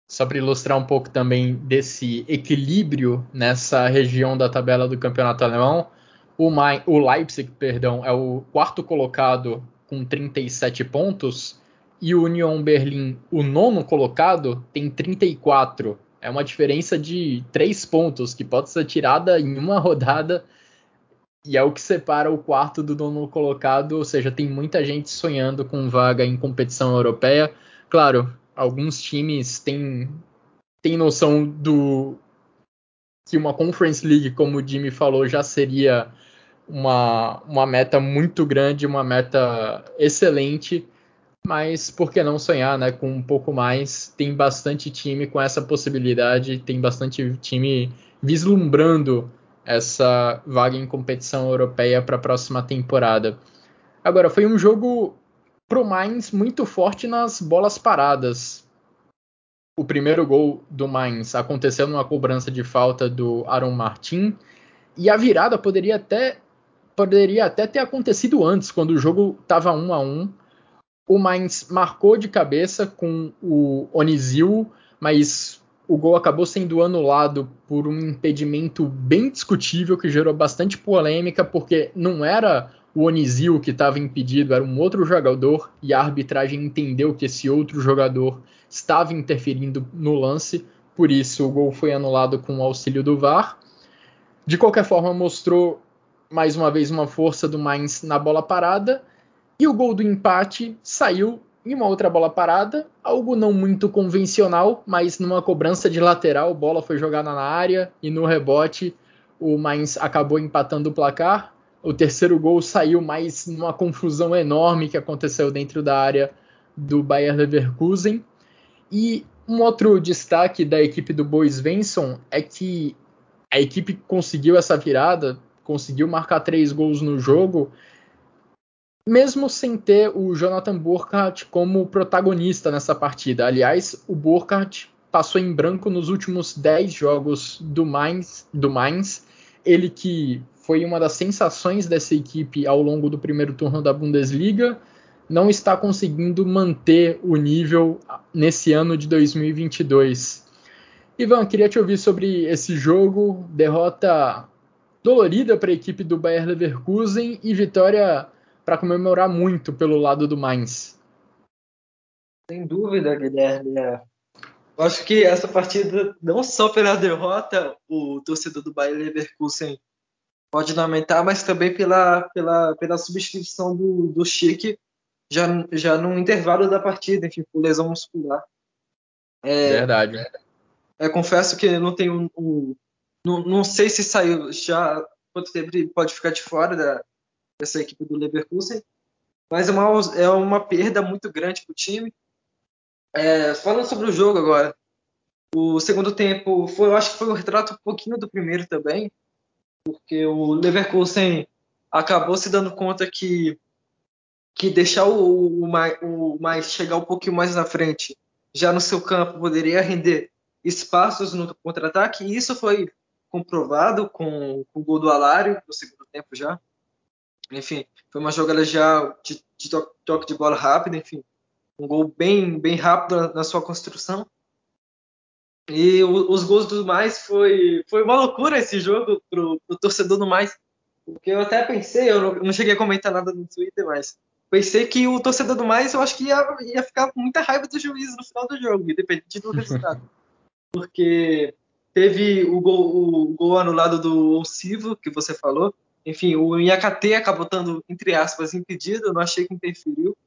Só para ilustrar um pouco também desse equilíbrio nessa região da tabela do campeonato alemão, o, Main, o Leipzig, perdão, é o quarto colocado com 37 pontos e o Union Berlim, o nono colocado, tem 34. É uma diferença de 3 pontos que pode ser tirada em uma rodada e é o que separa o quarto do nono colocado, ou seja, tem muita gente sonhando com vaga em competição europeia. Claro, alguns times têm, têm noção do que uma Conference League, como o Jimmy falou, já seria uma, uma meta muito grande, uma meta excelente, mas por que não sonhar né, com um pouco mais? Tem bastante time com essa possibilidade, tem bastante time vislumbrando essa vaga em competição europeia para a próxima temporada. Agora, foi um jogo pro Mainz muito forte nas bolas paradas. O primeiro gol do Mainz aconteceu numa cobrança de falta do Aaron Martin, e a virada poderia até poderia até ter acontecido antes, quando o jogo estava 1 a 1 O Mainz marcou de cabeça com o Onizil, mas o gol acabou sendo anulado por um impedimento bem discutível que gerou bastante polêmica, porque não era o Onizil que estava impedido, era um outro jogador e a arbitragem entendeu que esse outro jogador estava interferindo no lance, por isso o gol foi anulado com o auxílio do VAR. De qualquer forma, mostrou mais uma vez uma força do Mainz na bola parada. E o gol do empate saiu em uma outra bola parada, algo não muito convencional, mas numa cobrança de lateral, bola foi jogada na área e no rebote o Mainz acabou empatando o placar. O terceiro gol saiu mais numa confusão enorme que aconteceu dentro da área do Bayer Leverkusen. E um outro destaque da equipe do Bois Svensson é que a equipe conseguiu essa virada conseguiu marcar três gols no jogo, mesmo sem ter o Jonathan Burkhardt como protagonista nessa partida. Aliás, o Burkhardt passou em branco nos últimos dez jogos do Mainz, do Mainz, ele que foi uma das sensações dessa equipe ao longo do primeiro turno da Bundesliga, não está conseguindo manter o nível nesse ano de 2022. Ivan, queria te ouvir sobre esse jogo, derrota dolorida para a equipe do Bayer Leverkusen e vitória para comemorar muito pelo lado do Mainz. Sem dúvida, Guilherme. É. Eu acho que essa partida, não só pela derrota, o torcedor do Bayer Leverkusen pode lamentar, mas também pela, pela, pela substituição do, do Chique já, já no intervalo da partida, enfim, por lesão muscular. É, verdade. É, confesso que não tenho um, não, não sei se saiu já quanto tempo ele pode ficar de fora da, dessa equipe do Leverkusen, mas é uma, é uma perda muito grande para o time. É, falando sobre o jogo agora, O segundo tempo foi, eu acho que foi um retrato um pouquinho do primeiro também, porque o Leverkusen acabou se dando conta que que deixar o, o, o mais chegar um pouquinho mais na frente, já no seu campo, poderia render espaços no contra-ataque. E isso foi comprovado com, com, o gol do Alário no segundo tempo já. Enfim, foi uma jogada já de, de toque de bola rápida, enfim, um gol bem bem rápido na sua construção. E o, os gols do mais foi foi uma loucura esse jogo pro, pro torcedor do mais, porque eu até pensei, eu não, não cheguei a comentar nada no Twitter, mas pensei que o torcedor do mais, eu acho que ia, ia ficar com muita raiva do juiz no final do jogo, independente do resultado. Porque teve o gol, o gol anulado do Ocivo, que você falou. Enfim, o Iacate acabou estando, entre aspas, impedido, eu não achei que interferiu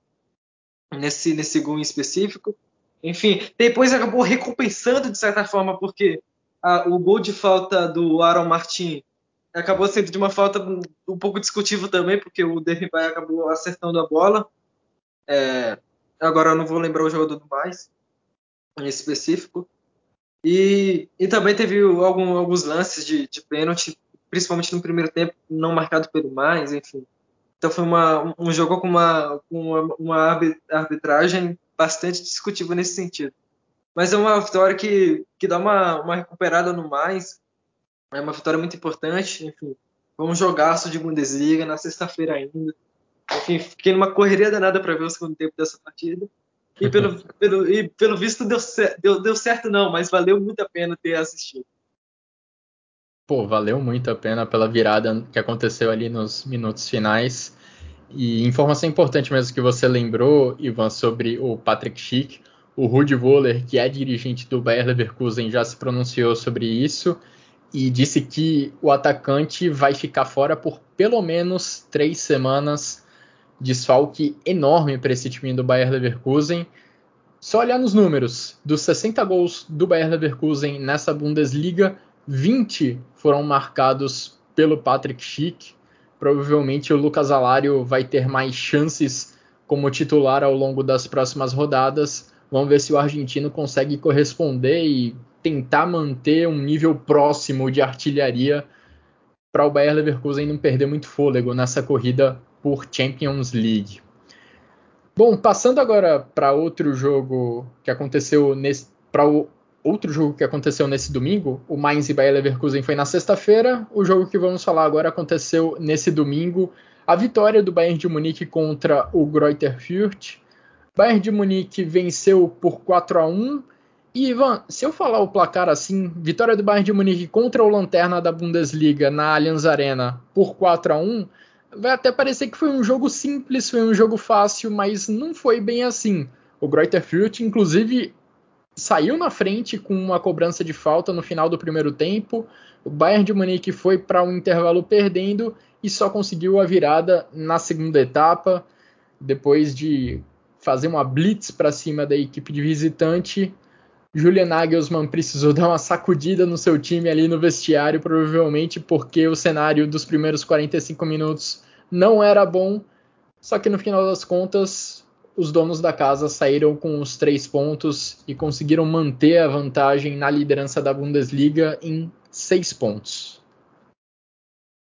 nesse, nesse gol em específico. Enfim, depois acabou recompensando de certa forma, porque a, o gol de falta do Aaron Martin acabou sendo de uma falta um pouco discutível também, porque o Depay acabou acertando a bola. É, agora eu não vou lembrar o jogador do mais, em específico. E, e também teve algum, alguns lances de, de pênalti, principalmente no primeiro tempo, não marcado pelo mais, enfim. Então foi uma, um jogo com uma, uma, uma arbitragem bastante discutível nesse sentido. Mas é uma vitória que, que dá uma, uma recuperada no mais, é uma vitória muito importante. Enfim, vamos jogaço de Bundesliga na sexta-feira ainda. Enfim, fiquei numa correria danada para ver o segundo tempo dessa partida. E pelo, pelo, e pelo visto deu, deu, deu certo, não, mas valeu muito a pena ter assistido. Pô, valeu muito a pena pela virada que aconteceu ali nos minutos finais. E informação importante mesmo que você lembrou, Ivan, sobre o Patrick Schick. O Rudi Wohler, que é dirigente do Bayer Leverkusen, já se pronunciou sobre isso e disse que o atacante vai ficar fora por pelo menos três semanas. Desfalque enorme para esse time do Bayer Leverkusen. Só olhar nos números: dos 60 gols do Bayer Leverkusen nessa Bundesliga, 20 foram marcados pelo Patrick Schick. Provavelmente o Lucas Alário vai ter mais chances como titular ao longo das próximas rodadas. Vamos ver se o argentino consegue corresponder e tentar manter um nível próximo de artilharia para o Bayer Leverkusen não perder muito fôlego nessa corrida por Champions League. Bom, passando agora para outro jogo que aconteceu para outro jogo que aconteceu nesse domingo, o Mainz e Bayer Leverkusen foi na sexta-feira. O jogo que vamos falar agora aconteceu nesse domingo. A vitória do Bayern de Munique contra o Greuther Fürth. Bayern de Munique venceu por 4 a 1 e Ivan, se eu falar o placar assim, vitória do Bayern de Munique contra o Lanterna da Bundesliga na Allianz Arena por 4 a 1 vai até parecer que foi um jogo simples, foi um jogo fácil, mas não foi bem assim. O Greuther Fürth, inclusive, saiu na frente com uma cobrança de falta no final do primeiro tempo. O Bayern de Munique foi para um intervalo perdendo e só conseguiu a virada na segunda etapa, depois de fazer uma blitz para cima da equipe de visitante Julian Nagelsmann precisou dar uma sacudida no seu time ali no vestiário, provavelmente porque o cenário dos primeiros 45 minutos não era bom. Só que no final das contas, os donos da casa saíram com os três pontos e conseguiram manter a vantagem na liderança da Bundesliga em seis pontos.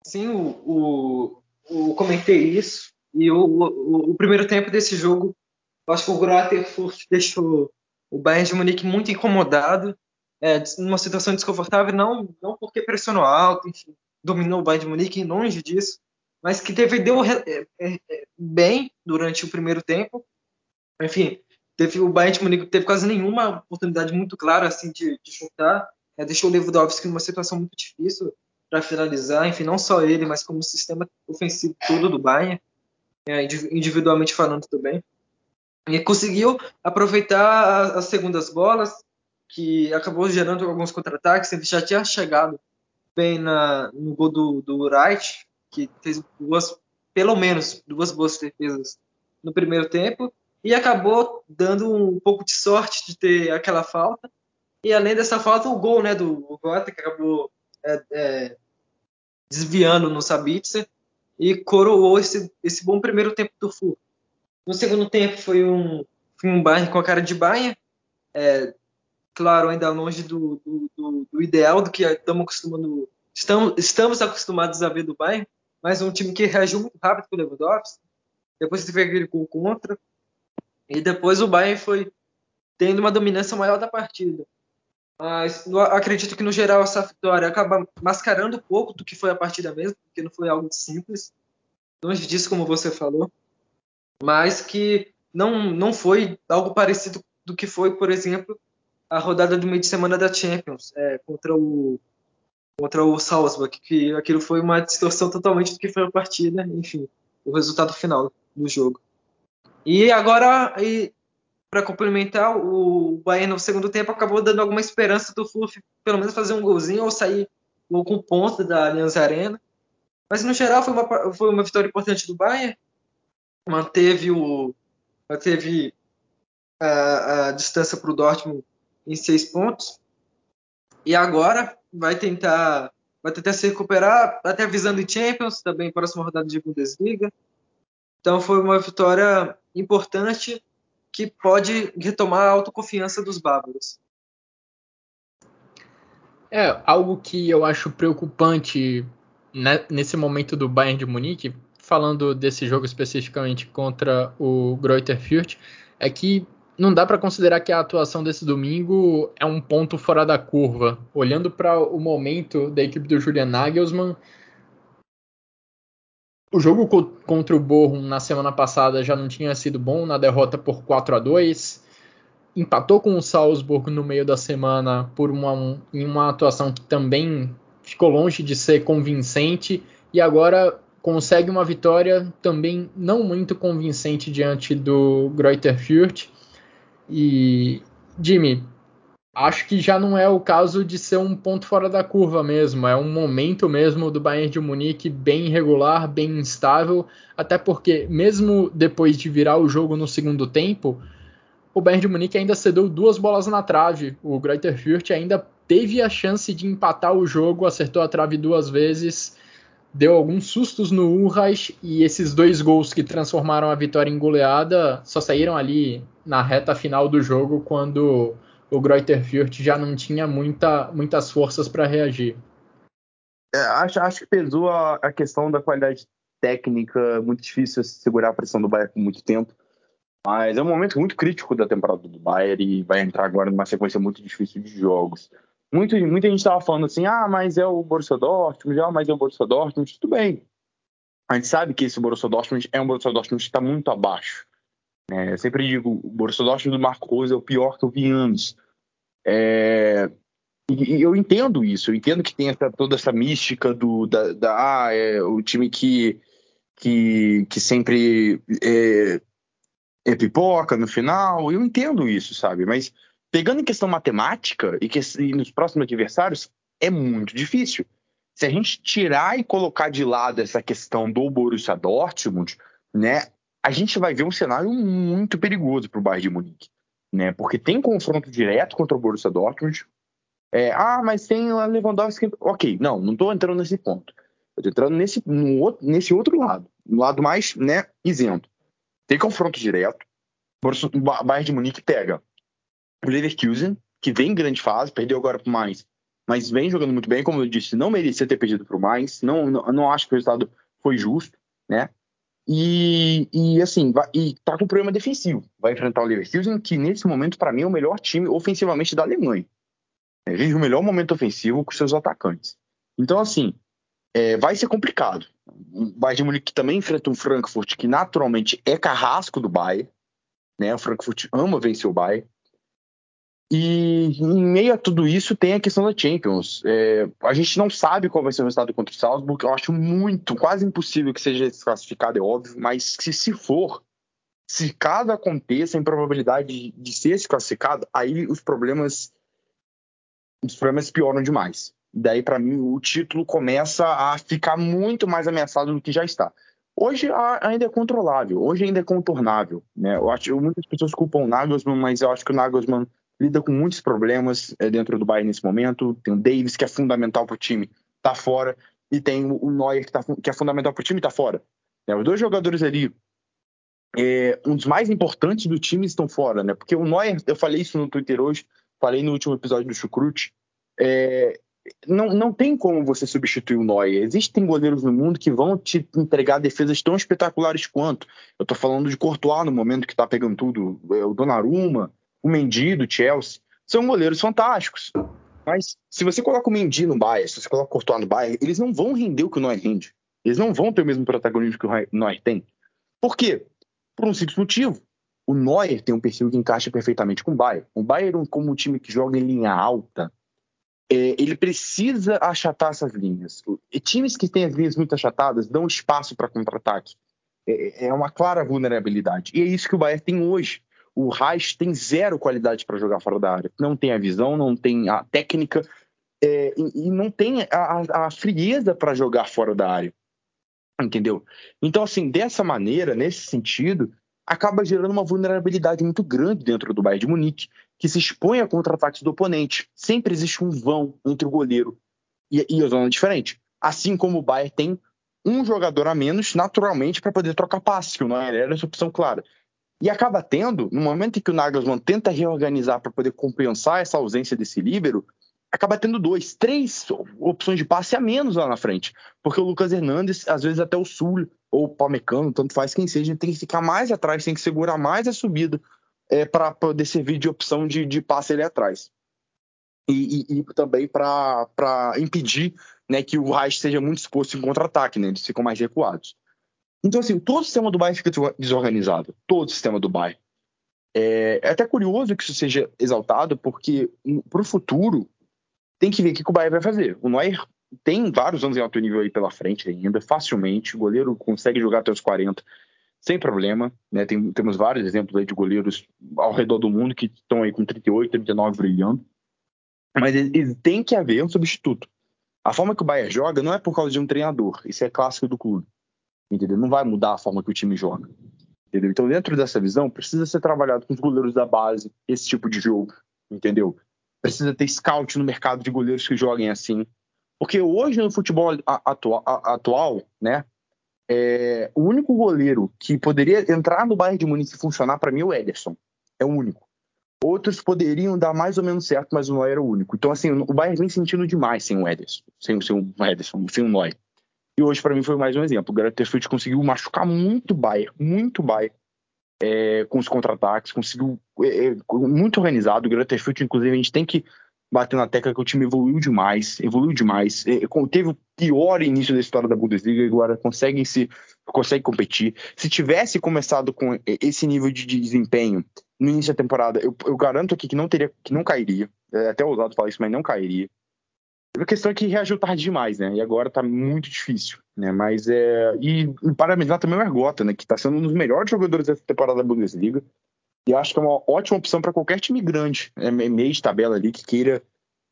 Sim, o, o, o comentei isso. E o, o, o, primeiro tempo desse jogo, acho que o Grotterfurt deixou o Bayern de Munique muito incomodado, é, numa situação desconfortável, não, não porque pressionou alto, enfim, dominou o Bayern de Munique, longe disso, mas que defendeu é, é, é, bem durante o primeiro tempo. Enfim, teve, o Bayern de Munique teve quase nenhuma oportunidade muito clara assim de, de chutar, é, deixou o Lewandowski numa situação muito difícil para finalizar, enfim, não só ele, mas como o sistema ofensivo todo do Bayern, é, individualmente falando também. E conseguiu aproveitar as segundas bolas, que acabou gerando alguns contra-ataques. Ele já tinha chegado bem na, no gol do, do Wright, que fez duas, pelo menos duas boas defesas no primeiro tempo, e acabou dando um pouco de sorte de ter aquela falta. E além dessa falta, o gol né, do Gota, que acabou é, é, desviando no Sabitzer, e coroou esse, esse bom primeiro tempo do Fur. No segundo tempo foi um, foi um Bayern com a cara de Bayern. É, claro, ainda longe do, do, do, do ideal do que estamos acostumando, estamos, estamos acostumados a ver do Bayern, mas um time que reagiu muito rápido com o Lewandowski, depois teve aquele gol contra, e depois o Bayern foi tendo uma dominância maior da partida. Mas acredito que no geral essa vitória acaba mascarando um pouco do que foi a partida mesmo, porque não foi algo simples, longe disso como você falou, mas que não, não foi algo parecido do que foi, por exemplo, a rodada do meio de semana da Champions é, contra o contra o Salzburg, que aquilo foi uma distorção totalmente do que foi a partida, enfim, o resultado final do jogo. E agora, para complementar, o Bayern no segundo tempo acabou dando alguma esperança do Fluff pelo menos fazer um golzinho ou sair com ponta da Allianz Arena. Mas no geral foi uma, foi uma vitória importante do Bayern, manteve o manteve a, a distância para o Dortmund em seis pontos e agora vai tentar vai tentar se recuperar até visando Champions também próxima rodada de Bundesliga. Então foi uma vitória importante que pode retomar a autoconfiança dos bárbaros é algo que eu acho preocupante né, nesse momento do Bayern de Munique falando desse jogo especificamente contra o Greuther Fürth, é que não dá para considerar que a atuação desse domingo é um ponto fora da curva. Olhando para o momento da equipe do Julian Nagelsmann, o jogo contra o Bochum na semana passada já não tinha sido bom, na derrota por 4 a 2 empatou com o Salzburg no meio da semana por uma, em uma atuação que também ficou longe de ser convincente e agora consegue uma vitória também não muito convincente diante do Greuther Fürth. E, Jimmy, acho que já não é o caso de ser um ponto fora da curva mesmo, é um momento mesmo do Bayern de Munique bem irregular, bem instável, até porque mesmo depois de virar o jogo no segundo tempo, o Bayern de Munique ainda cedeu duas bolas na trave. O Greuther Fürth ainda teve a chance de empatar o jogo, acertou a trave duas vezes deu alguns sustos no Urras e esses dois gols que transformaram a vitória em goleada só saíram ali na reta final do jogo quando o Greuther já não tinha muita, muitas forças para reagir. É, acho, acho que pesou a, a, questão da qualidade técnica, muito difícil segurar a pressão do Bayern por muito tempo. Mas é um momento muito crítico da temporada do Bayern e vai entrar agora numa sequência muito difícil de jogos. Muito, muita gente estava falando assim, ah, mas é o Borussia Dortmund, ah, mas é o Borussia Dortmund, tudo bem. A gente sabe que esse Borussia Dortmund é um Borussia Dortmund que está muito abaixo. É, eu sempre digo, o Borussia Dortmund do Marco Rose é o pior que eu vi anos. É, e, e, eu entendo isso, eu entendo que tem essa, toda essa mística do da, da ah, é, o time que, que, que sempre é, é pipoca no final, eu entendo isso, sabe? Mas Pegando em questão matemática e, que, e nos próximos adversários, é muito difícil. Se a gente tirar e colocar de lado essa questão do Borussia Dortmund, né, a gente vai ver um cenário muito perigoso para o Bayern de Munique, né? Porque tem confronto direto contra o Borussia Dortmund. É, ah, mas tem o Lewandowski. Ok, não, não estou entrando nesse ponto. Estou entrando nesse, no, nesse outro lado, no lado mais, né, isento. Tem confronto direto. O Bayern de Munique pega o Leverkusen, que vem em grande fase, perdeu agora para o Mainz, mas vem jogando muito bem, como eu disse, não merecia ter perdido para o Mainz, não, não, não acho que o resultado foi justo, né? E, e assim, vai, e tá com problema defensivo. Vai enfrentar o Leverkusen, que nesse momento, para mim, é o melhor time ofensivamente da Alemanha. É, vive o melhor momento ofensivo com seus atacantes. Então, assim, é, vai ser complicado. O Bayern Munique também enfrenta um Frankfurt que naturalmente é carrasco do Bayern. Né? O Frankfurt ama vencer o Bayern. E em meio a tudo isso tem a questão da Champions. É, a gente não sabe qual vai ser o resultado contra o Salzburg. Eu acho muito, quase impossível que seja desclassificado, é óbvio. Mas se, se for, se caso aconteça a improbabilidade de ser desclassificado, aí os problemas, os problemas pioram demais. Daí, para mim, o título começa a ficar muito mais ameaçado do que já está. Hoje ainda é controlável, hoje ainda é contornável. Né? Eu acho, muitas pessoas culpam o Nagelsmann, mas eu acho que o Nagelsmann lida com muitos problemas é, dentro do Bayern nesse momento. Tem o Davis, que é fundamental para o time, tá fora. E tem o Neuer, que, tá, que é fundamental para o time, tá fora. É, os dois jogadores ali, é, um dos mais importantes do time, estão fora, né? Porque o Neuer, eu falei isso no Twitter hoje, falei no último episódio do Chucrute, é, não, não tem como você substituir o Neuer. Existem goleiros no mundo que vão te entregar defesas tão espetaculares quanto. Eu tô falando de Courtois no momento que tá pegando tudo, é, o Donnarumma, o Mendy do Chelsea. São goleiros fantásticos. Mas se você coloca o Mendy no Bayern, se você coloca o Courtois no Bayern, eles não vão render o que o Neuer rende. Eles não vão ter o mesmo protagonismo que o Neuer tem. Por quê? Por um simples motivo. O Neuer tem um perfil que encaixa perfeitamente com o Bayern. O Bayern, como um time que joga em linha alta, é, ele precisa achatar essas linhas. E times que têm as linhas muito achatadas dão espaço para contra-ataque. É, é, uma clara vulnerabilidade. E é isso que o Bayern tem hoje. O Reis tem zero qualidade para jogar fora da área. Não tem a visão, não tem a técnica é, e, e, não tem a, a frieza para jogar fora da área. Entendeu? Então, assim, dessa maneira, nesse sentido, acaba gerando uma vulnerabilidade muito grande dentro do Bayern de Munique, que se expõe a contra-ataques do oponente. Sempre existe um vão entre o goleiro e, e a zona diferente. Assim como o Bayern tem um jogador a menos, naturalmente, para poder trocar passes, que o Neuer era essa opção clara. E acaba tendo, no momento em que o Nagelsmann tenta reorganizar para poder compensar essa ausência desse líbero, acaba tendo dois, três opções de passe a menos lá na frente. Porque o Lucas Hernandes, às vezes até o Sul, ou o Pamecano, tanto faz quem seja, tem que ficar mais atrás, tem que segurar mais a subida é, para poder servir de opção de, de passe ali atrás. E, e, e também para impedir né, que o Reich seja muito exposto em contra-ataque, né, eles ficam mais recuados. Então, assim, todo o sistema do Bayern fica desorganizado. Todo o sistema do Bayern. É, é até curioso que isso seja exaltado, porque para o futuro tem que ver o que o Bayern vai fazer. O Neuer tem vários anos em alto nível aí pela frente ainda, facilmente. O goleiro consegue jogar até os 40 sem problema. Né? Tem, temos vários exemplos aí de goleiros ao redor do mundo que estão aí com 38, 39 brilhando. Mas tem que haver um substituto. A forma que o Bayern joga não é por causa de um treinador. Isso é clássico do clube. Entendeu? Não vai mudar a forma que o time joga. Entendeu? Então, dentro dessa visão, precisa ser trabalhado com os goleiros da base, esse tipo de jogo. Entendeu? Precisa ter scout no mercado de goleiros que joguem assim. Porque hoje no futebol atual, atual né, é, o único goleiro que poderia entrar no Bayern de Munique e funcionar para mim é o Ederson. É o único. Outros poderiam dar mais ou menos certo, mas o Neuer era o único. Então, assim, o Bayern vem sentindo demais sem o Ederson, sem, sem o Ederson, sem o Neuer. E hoje, para mim, foi mais um exemplo. O Grutterfield conseguiu machucar muito o Bayern, muito o Bayern, é, com os contra-ataques, conseguiu é, é muito organizado. O Grutterfield, inclusive, a gente tem que bater na tecla que o time evoluiu demais, evoluiu demais. É, teve o pior início da história da Bundesliga e agora consegue se consegue competir. Se tivesse começado com esse nível de desempenho no início da temporada, eu, eu garanto aqui que não teria, que não cairia. É até ousado falar isso, mas não cairia. A questão é que reagiu tarde demais, né? E agora tá muito difícil, né? Mas é. E, parabenizar também o Ergota, né? Que tá sendo um dos melhores jogadores dessa temporada da Bundesliga. E acho que é uma ótima opção para qualquer time grande, é meio de tabela ali, que queira,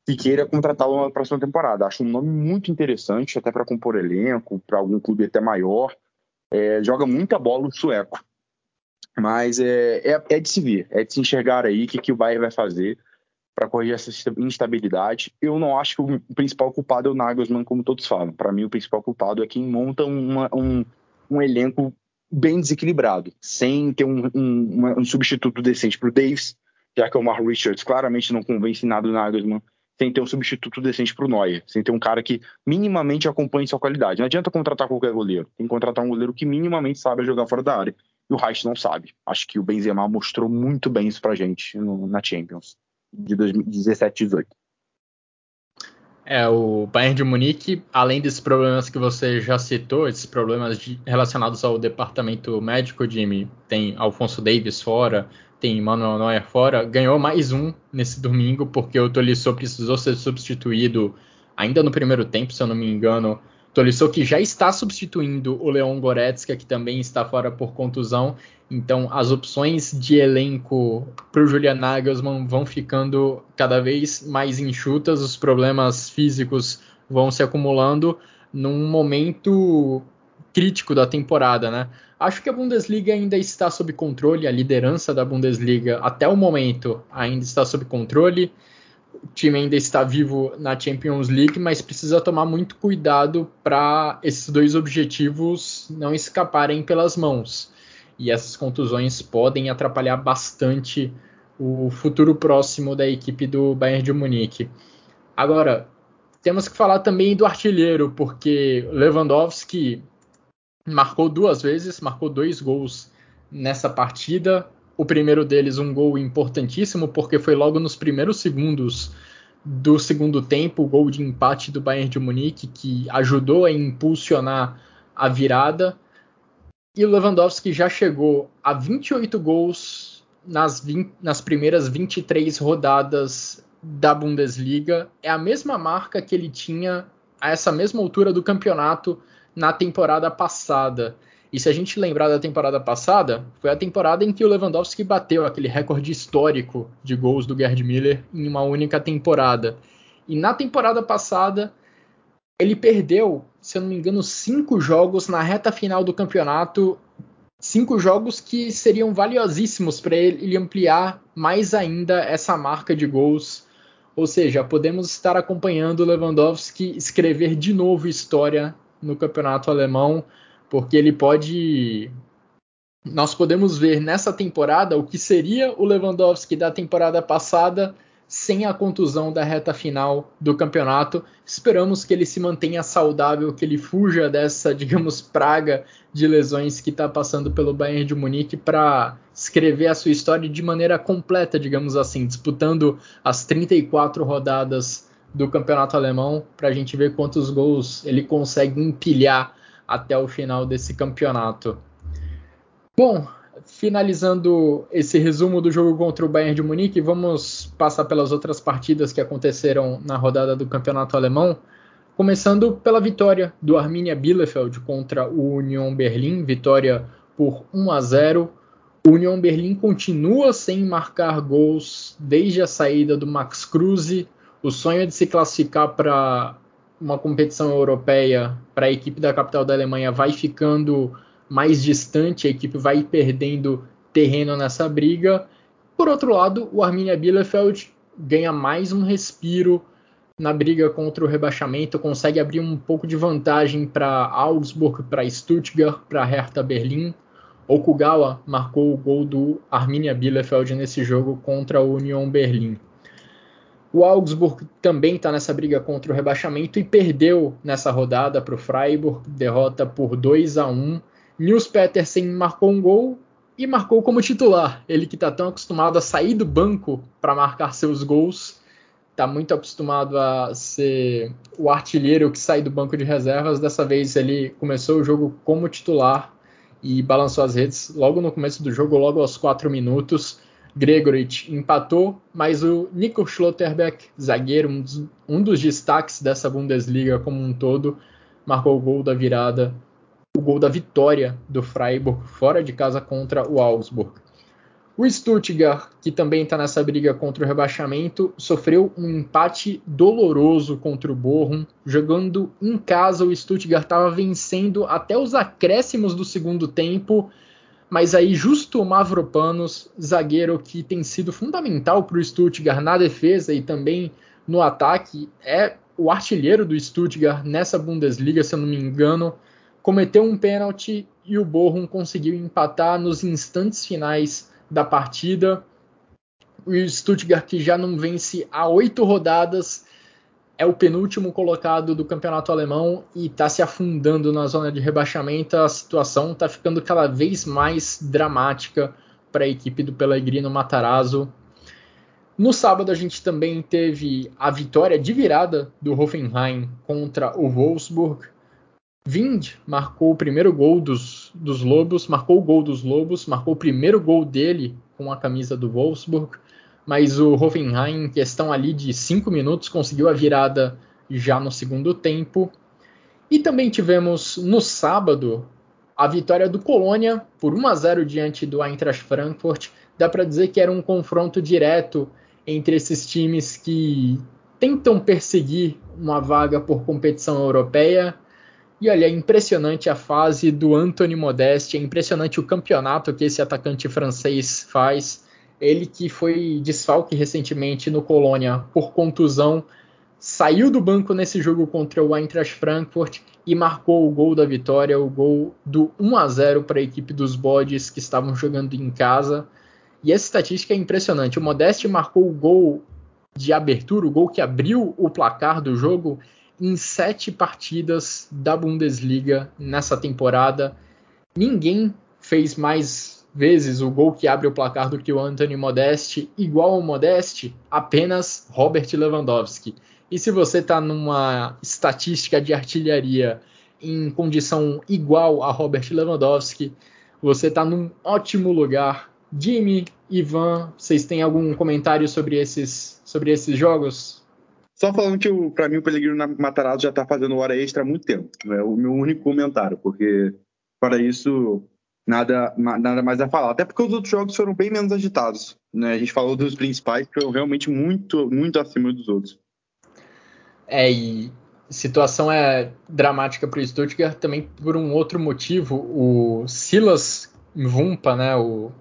que queira contratá-lo na próxima temporada. Acho um nome muito interessante, até para compor elenco, para algum clube até maior. É, joga muita bola o sueco. Mas é, é, é, de se ver, é de se enxergar aí o que, que o Bayern vai fazer para corrigir essa instabilidade. Eu não acho que o principal culpado é o Nagelsmann, como todos falam. Para mim, o principal culpado é quem monta uma, um, um elenco bem desequilibrado, sem ter um, um, um substituto decente para o Davis, já que o Mark Richards claramente não convence nada do Nagelsmann, sem ter um substituto decente para o Neuer, sem ter um cara que minimamente acompanhe sua qualidade. Não adianta contratar qualquer goleiro, tem que contratar um goleiro que minimamente sabe jogar fora da área. E o Reich não sabe. Acho que o Benzema mostrou muito bem isso pra gente no, na Champions de 2017 18. É, o Bayern de Munique, além desses problemas que você já citou, esses problemas de, relacionados ao departamento médico, Jimmy, tem Alfonso Davis fora, tem Manuel Neuer fora, ganhou mais um nesse domingo, porque o Tolisso precisou ser substituído ainda no primeiro tempo, se eu não me engano. Tolisso que já está substituindo o Leon Goretzka, que também está fora por contusão, então, as opções de elenco para o Julian Nagelsmann vão ficando cada vez mais enxutas, os problemas físicos vão se acumulando num momento crítico da temporada, né? Acho que a Bundesliga ainda está sob controle, a liderança da Bundesliga até o momento ainda está sob controle. O time ainda está vivo na Champions League, mas precisa tomar muito cuidado para esses dois objetivos não escaparem pelas mãos e essas contusões podem atrapalhar bastante o futuro próximo da equipe do Bayern de Munique. Agora, temos que falar também do artilheiro, porque Lewandowski marcou duas vezes, marcou dois gols nessa partida. O primeiro deles, um gol importantíssimo, porque foi logo nos primeiros segundos do segundo tempo, o gol de empate do Bayern de Munique, que ajudou a impulsionar a virada. E o Lewandowski já chegou a 28 gols nas, 20, nas primeiras 23 rodadas da Bundesliga. É a mesma marca que ele tinha a essa mesma altura do campeonato na temporada passada. E se a gente lembrar da temporada passada, foi a temporada em que o Lewandowski bateu aquele recorde histórico de gols do Gerd Miller em uma única temporada. E na temporada passada, ele perdeu, se eu não me engano, cinco jogos na reta final do campeonato. Cinco jogos que seriam valiosíssimos para ele ampliar mais ainda essa marca de gols. Ou seja, podemos estar acompanhando o Lewandowski escrever de novo história no campeonato alemão porque ele pode. Nós podemos ver nessa temporada o que seria o Lewandowski da temporada passada sem a contusão da reta final do campeonato. Esperamos que ele se mantenha saudável, que ele fuja dessa, digamos, praga de lesões que está passando pelo Bayern de Munique para escrever a sua história de maneira completa, digamos assim, disputando as 34 rodadas do campeonato alemão para a gente ver quantos gols ele consegue empilhar até o final desse campeonato. Bom, finalizando esse resumo do jogo contra o Bayern de Munique, vamos passar pelas outras partidas que aconteceram na rodada do campeonato alemão. Começando pela vitória do Arminia Bielefeld contra o Union Berlin, vitória por 1 a 0. O Union Berlin continua sem marcar gols desde a saída do Max Kruse. O sonho de se classificar para uma competição europeia para a equipe da capital da Alemanha vai ficando mais distante, a equipe vai perdendo terreno nessa briga. Por outro lado, o Arminia Bielefeld ganha mais um respiro na briga contra o rebaixamento, consegue abrir um pouco de vantagem para Augsburg, para Stuttgart, para Hertha Berlim. Okugawa marcou o gol do Arminia Bielefeld nesse jogo contra o Union Berlim. O Augsburg também está nessa briga contra o rebaixamento e perdeu nessa rodada para o Freiburg, derrota por 2 a 1. Nils Petersen marcou um gol e marcou como titular. Ele que está tão acostumado a sair do banco para marcar seus gols, está muito acostumado a ser o artilheiro que sai do banco de reservas. Dessa vez ele começou o jogo como titular e balançou as redes logo no começo do jogo, logo aos 4 minutos. Gregorit empatou, mas o Nico Schlotterbeck, zagueiro, um dos, um dos, destaques dessa Bundesliga como um todo, marcou o gol da virada, o gol da vitória do Freiburg fora de casa contra o Augsburg. O Stuttgart, que também está nessa briga contra o rebaixamento, sofreu um empate doloroso contra o Bochum. Jogando em casa, o Stuttgart estava vencendo até os acréscimos do segundo tempo mas aí justo o Mavropanos, zagueiro que tem sido fundamental para o Stuttgart na defesa e também no ataque, é o artilheiro do Stuttgart nessa Bundesliga, se eu não me engano, cometeu um pênalti e o Bochum conseguiu empatar nos instantes finais da partida. O Stuttgart que já não vence há oito rodadas é o penúltimo colocado do campeonato alemão e está se afundando na zona de rebaixamento. A situação está ficando cada vez mais dramática para a equipe do Pellegrino Matarazzo. No sábado a gente também teve a vitória de virada do Hoffenheim contra o Wolfsburg. Vind marcou o primeiro gol dos, dos Lobos, marcou o gol dos Lobos, marcou o primeiro gol dele com a camisa do Wolfsburg mas o Hoffenheim, em questão ali de 5 minutos, conseguiu a virada já no segundo tempo. E também tivemos no sábado a vitória do Colônia por 1 a 0 diante do Eintracht Frankfurt. Dá para dizer que era um confronto direto entre esses times que tentam perseguir uma vaga por competição europeia. E olha, é impressionante a fase do Anthony Modeste, é impressionante o campeonato que esse atacante francês faz. Ele que foi desfalque recentemente no Colônia por contusão, saiu do banco nesse jogo contra o Eintracht Frankfurt e marcou o gol da vitória, o gol do 1 a 0 para a equipe dos Bodes que estavam jogando em casa. E essa estatística é impressionante. O Modeste marcou o gol de abertura, o gol que abriu o placar do jogo em sete partidas da Bundesliga nessa temporada. Ninguém fez mais vezes o gol que abre o placar do que o Anthony Modeste, igual ao Modeste, apenas Robert Lewandowski. E se você está numa estatística de artilharia em condição igual a Robert Lewandowski, você está num ótimo lugar. Jimmy, Ivan, vocês têm algum comentário sobre esses, sobre esses jogos? Só falando que para mim o Pellegrino Matarazzo já está fazendo hora extra há muito tempo. É o meu único comentário, porque para isso nada, nada mais a falar. Até porque os outros jogos foram bem menos agitados. Né? A gente falou dos principais que foram realmente muito, muito acima dos outros. É, e situação é dramática para o Stuttgart também por um outro motivo. O Silas Vumpa, né, o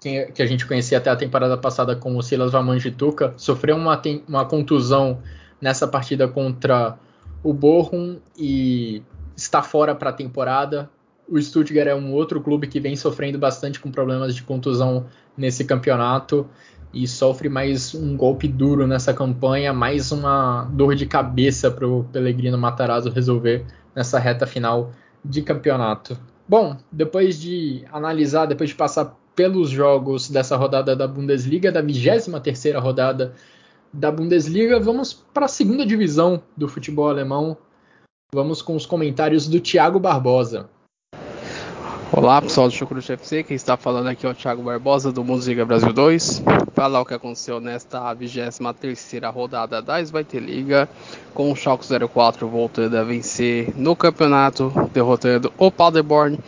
que a gente conhecia até a temporada passada como Silas Vamanjituka, sofreu uma, uma contusão nessa partida contra o Bochum e está fora para a temporada. O Stuttgart é um outro clube que vem sofrendo bastante com problemas de contusão nesse campeonato e sofre mais um golpe duro nessa campanha, mais uma dor de cabeça para o Pellegrino Matarazzo resolver nessa reta final de campeonato. Bom, depois de analisar, depois de passar pelos jogos dessa rodada da Bundesliga, da 23ª rodada da Bundesliga, vamos para a segunda divisão do futebol alemão. Vamos com os comentários do Thiago Barbosa. Olá pessoal do Chucrute FC, quem está falando aqui é o Thiago Barbosa do Música Brasil 2. Falar o que aconteceu nesta 23 rodada da Svite Liga, com o Schalke 04 voltando a vencer no campeonato, derrotando o Paderborn,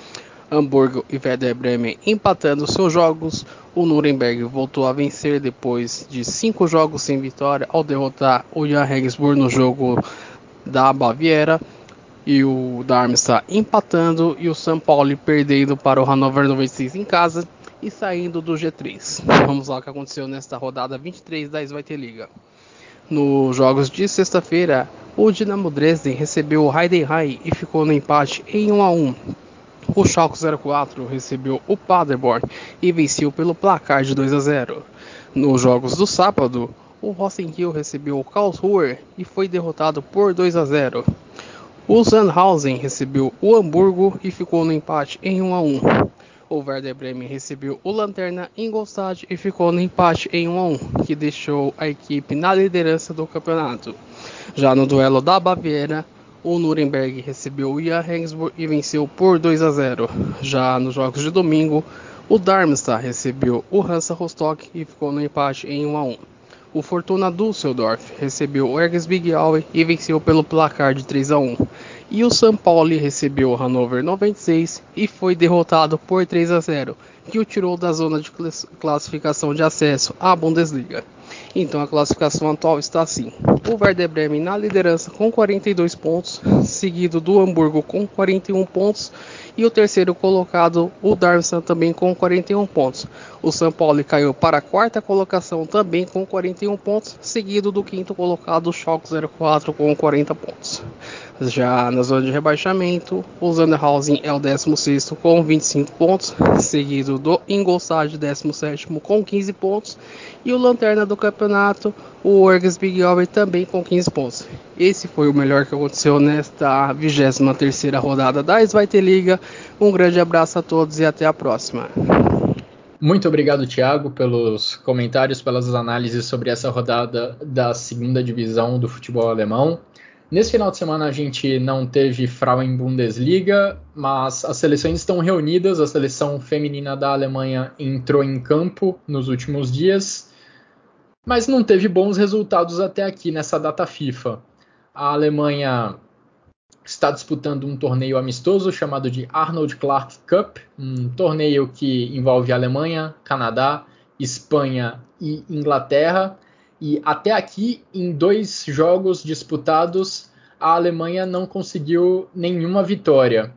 Hamburgo e Werder Bremen empatando seus jogos. O Nuremberg voltou a vencer depois de cinco jogos sem vitória ao derrotar o Jan Regensburg no jogo da Baviera e o Darmstadt empatando e o São Paulo perdendo para o Hannover 96 em casa e saindo do G3. Vamos lá o que aconteceu nesta rodada 23 da Svite Liga. Nos jogos de sexta-feira, o Dinamo Dresden recebeu o Heidenheim e ficou no empate em 1 a 1. O Schalke 04 recebeu o Paderborn e venceu pelo placar de 2 a 0. Nos jogos do sábado, o Rosenkiel recebeu o Karlsruhe e foi derrotado por 2 a 0. O Sandhausen recebeu o Hamburgo e ficou no empate em 1 a 1. O Werder Bremen recebeu o Lanterna Ingolstadt e ficou no empate em 1 a 1, que deixou a equipe na liderança do campeonato. Já no duelo da Baviera, o Nuremberg recebeu o Regensburg e venceu por 2 a 0. Já nos jogos de domingo, o Darmstadt recebeu o Hansa Rostock e ficou no empate em 1 a 1. O Fortuna Düsseldorf recebeu o Erges Big Aue e venceu pelo placar de 3 a 1. E o São Paulo recebeu o Hannover 96 e foi derrotado por 3 a 0, que o tirou da zona de classificação de acesso à Bundesliga. Então a classificação atual está assim: o Werder Bremen na liderança com 42 pontos, seguido do Hamburgo com 41 pontos e o terceiro colocado, o Darmstadt, também com 41 pontos. O São Paulo caiu para a quarta colocação também com 41 pontos, seguido do quinto colocado, o Schalke 04 com 40 pontos. Já na zona de rebaixamento, o Zanderhausen é o 16 com 25 pontos, seguido do Ingolstadt 17 com 15 pontos e o lanterna do campeonato, o Orgas Big Over também com 15 pontos. Esse foi o melhor que aconteceu nesta 23ª rodada da Svite Liga. Um grande abraço a todos e até a próxima. Muito obrigado, Thiago, pelos comentários, pelas análises sobre essa rodada da segunda divisão do futebol alemão. Nesse final de semana a gente não teve Frauen Bundesliga, mas as seleções estão reunidas. A seleção feminina da Alemanha entrou em campo nos últimos dias, mas não teve bons resultados até aqui nessa data FIFA. A Alemanha está disputando um torneio amistoso chamado de Arnold Clark Cup, um torneio que envolve Alemanha, Canadá, Espanha e Inglaterra. E até aqui, em dois jogos disputados, a Alemanha não conseguiu nenhuma vitória.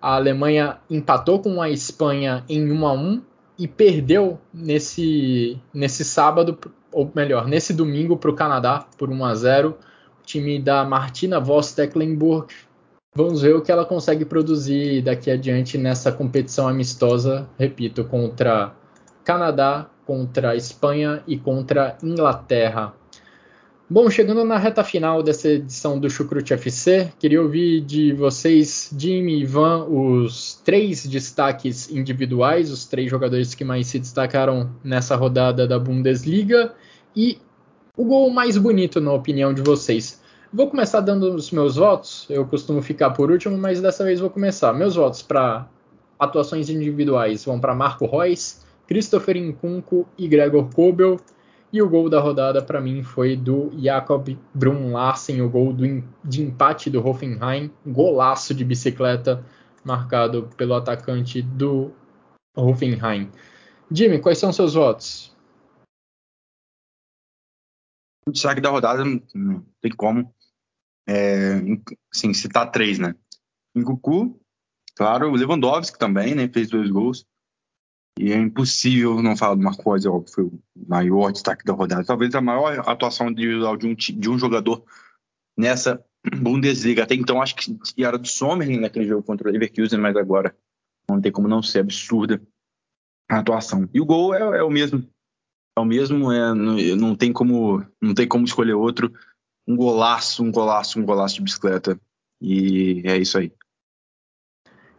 A Alemanha empatou com a Espanha em 1 a 1 e perdeu nesse, nesse sábado, ou melhor, nesse domingo para o Canadá por 1 a 0. O time da Martina Voss Tecklenburg. Vamos ver o que ela consegue produzir daqui adiante nessa competição amistosa, repito, contra Canadá, contra a Espanha e contra a Inglaterra. Bom, chegando na reta final dessa edição do Chucrute FC, queria ouvir de vocês, Jimmy e Ivan, os três destaques individuais, os três jogadores que mais se destacaram nessa rodada da Bundesliga e o gol mais bonito, na opinião de vocês. Vou começar dando os meus votos, eu costumo ficar por último, mas dessa vez vou começar. Meus votos para atuações individuais vão para Marco Reus, Christopher Nkunku e Gregor Kobel. E o gol da rodada para mim foi do Jakob Brun Larsen, o gol do, de empate do Hoffenheim, golaço de bicicleta marcado pelo atacante do Hoffenheim. Jimmy, quais são seus votos? O destaque da rodada não tem como é, assim, citar três, né? Cucu, claro, o Lewandowski também, né? Fez dois gols. E é impossível não falar do Marcos, óbvio, foi o maior destaque da rodada. Talvez a maior atuação individual de um, de um jogador nessa Bundesliga. Até então, acho que era do Sommerlin naquele jogo contra o Leverkusen, mas agora não tem como não ser absurda a atuação. E o gol é, é o mesmo. É o mesmo, é, não, não, tem como, não tem como escolher outro. Um golaço, um golaço, um golaço de bicicleta. E é isso aí.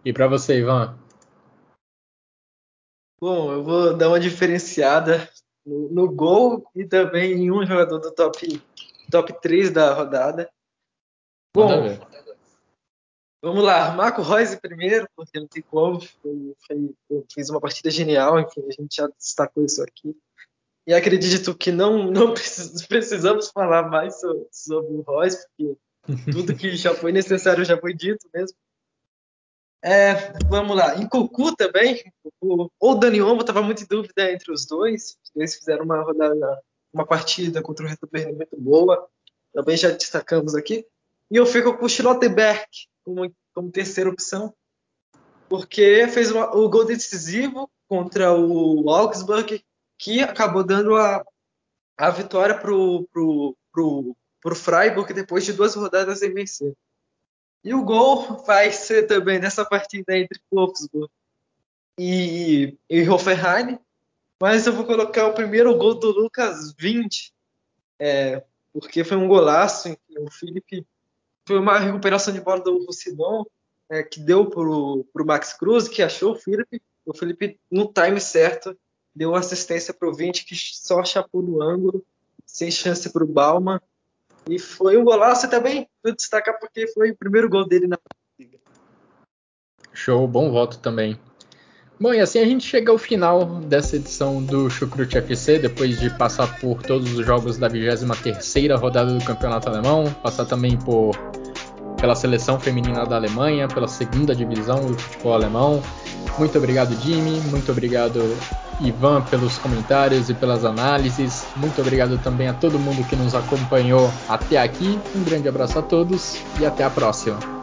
E para você, Ivan? Bom, eu vou dar uma diferenciada no, no, gol e também em um jogador do top, top 3 da rodada. Bom, vamos lá. Marco Reus primeiro, porque não tem como. Foi, foi, fez uma partida genial, enfim, a gente já destacou isso aqui. E acredito que não, não precisamos falar mais sobre, sobre o Reus, porque tudo que já foi necessário já foi dito mesmo. É, vamos lá. Em Cocu também, o, o Dani Olmo estava muito em dúvida entre os dois. Os dois fizeram uma rodada, uma partida contra o Reto Berlim muito boa. Também já destacamos aqui. E eu fico com o Schlotterberg como, como terceira opção, porque fez uma, o gol decisivo contra o Augsburg, que acabou dando a, a vitória para o pro, pro, pro Freiburg depois de duas rodadas em vencer. E o gol vai ser também nessa partida entre Wolfsburg e, e Hoffenheim. Mas eu vou colocar o primeiro gol do Lucas 20, é, porque foi um golaço. Enfim, o Felipe foi uma recuperação de bola do Rucidon é, que deu para o Max Cruz, que achou o Felipe. O Felipe, no time certo, deu assistência para o 20, que só chapou no ângulo, sem chance para o Bauman. E foi um golaço também, vou destacar porque foi o primeiro gol dele na partida. Show, bom voto também. Bom, e assim a gente chega ao final dessa edição do Chucrute FC, depois de passar por todos os jogos da 23ª rodada do Campeonato Alemão, passar também por pela seleção feminina da Alemanha, pela segunda divisão do futebol alemão. Muito obrigado, Jimmy. Muito obrigado, Ivan, pelos comentários e pelas análises. Muito obrigado também a todo mundo que nos acompanhou até aqui. Um grande abraço a todos e até a próxima.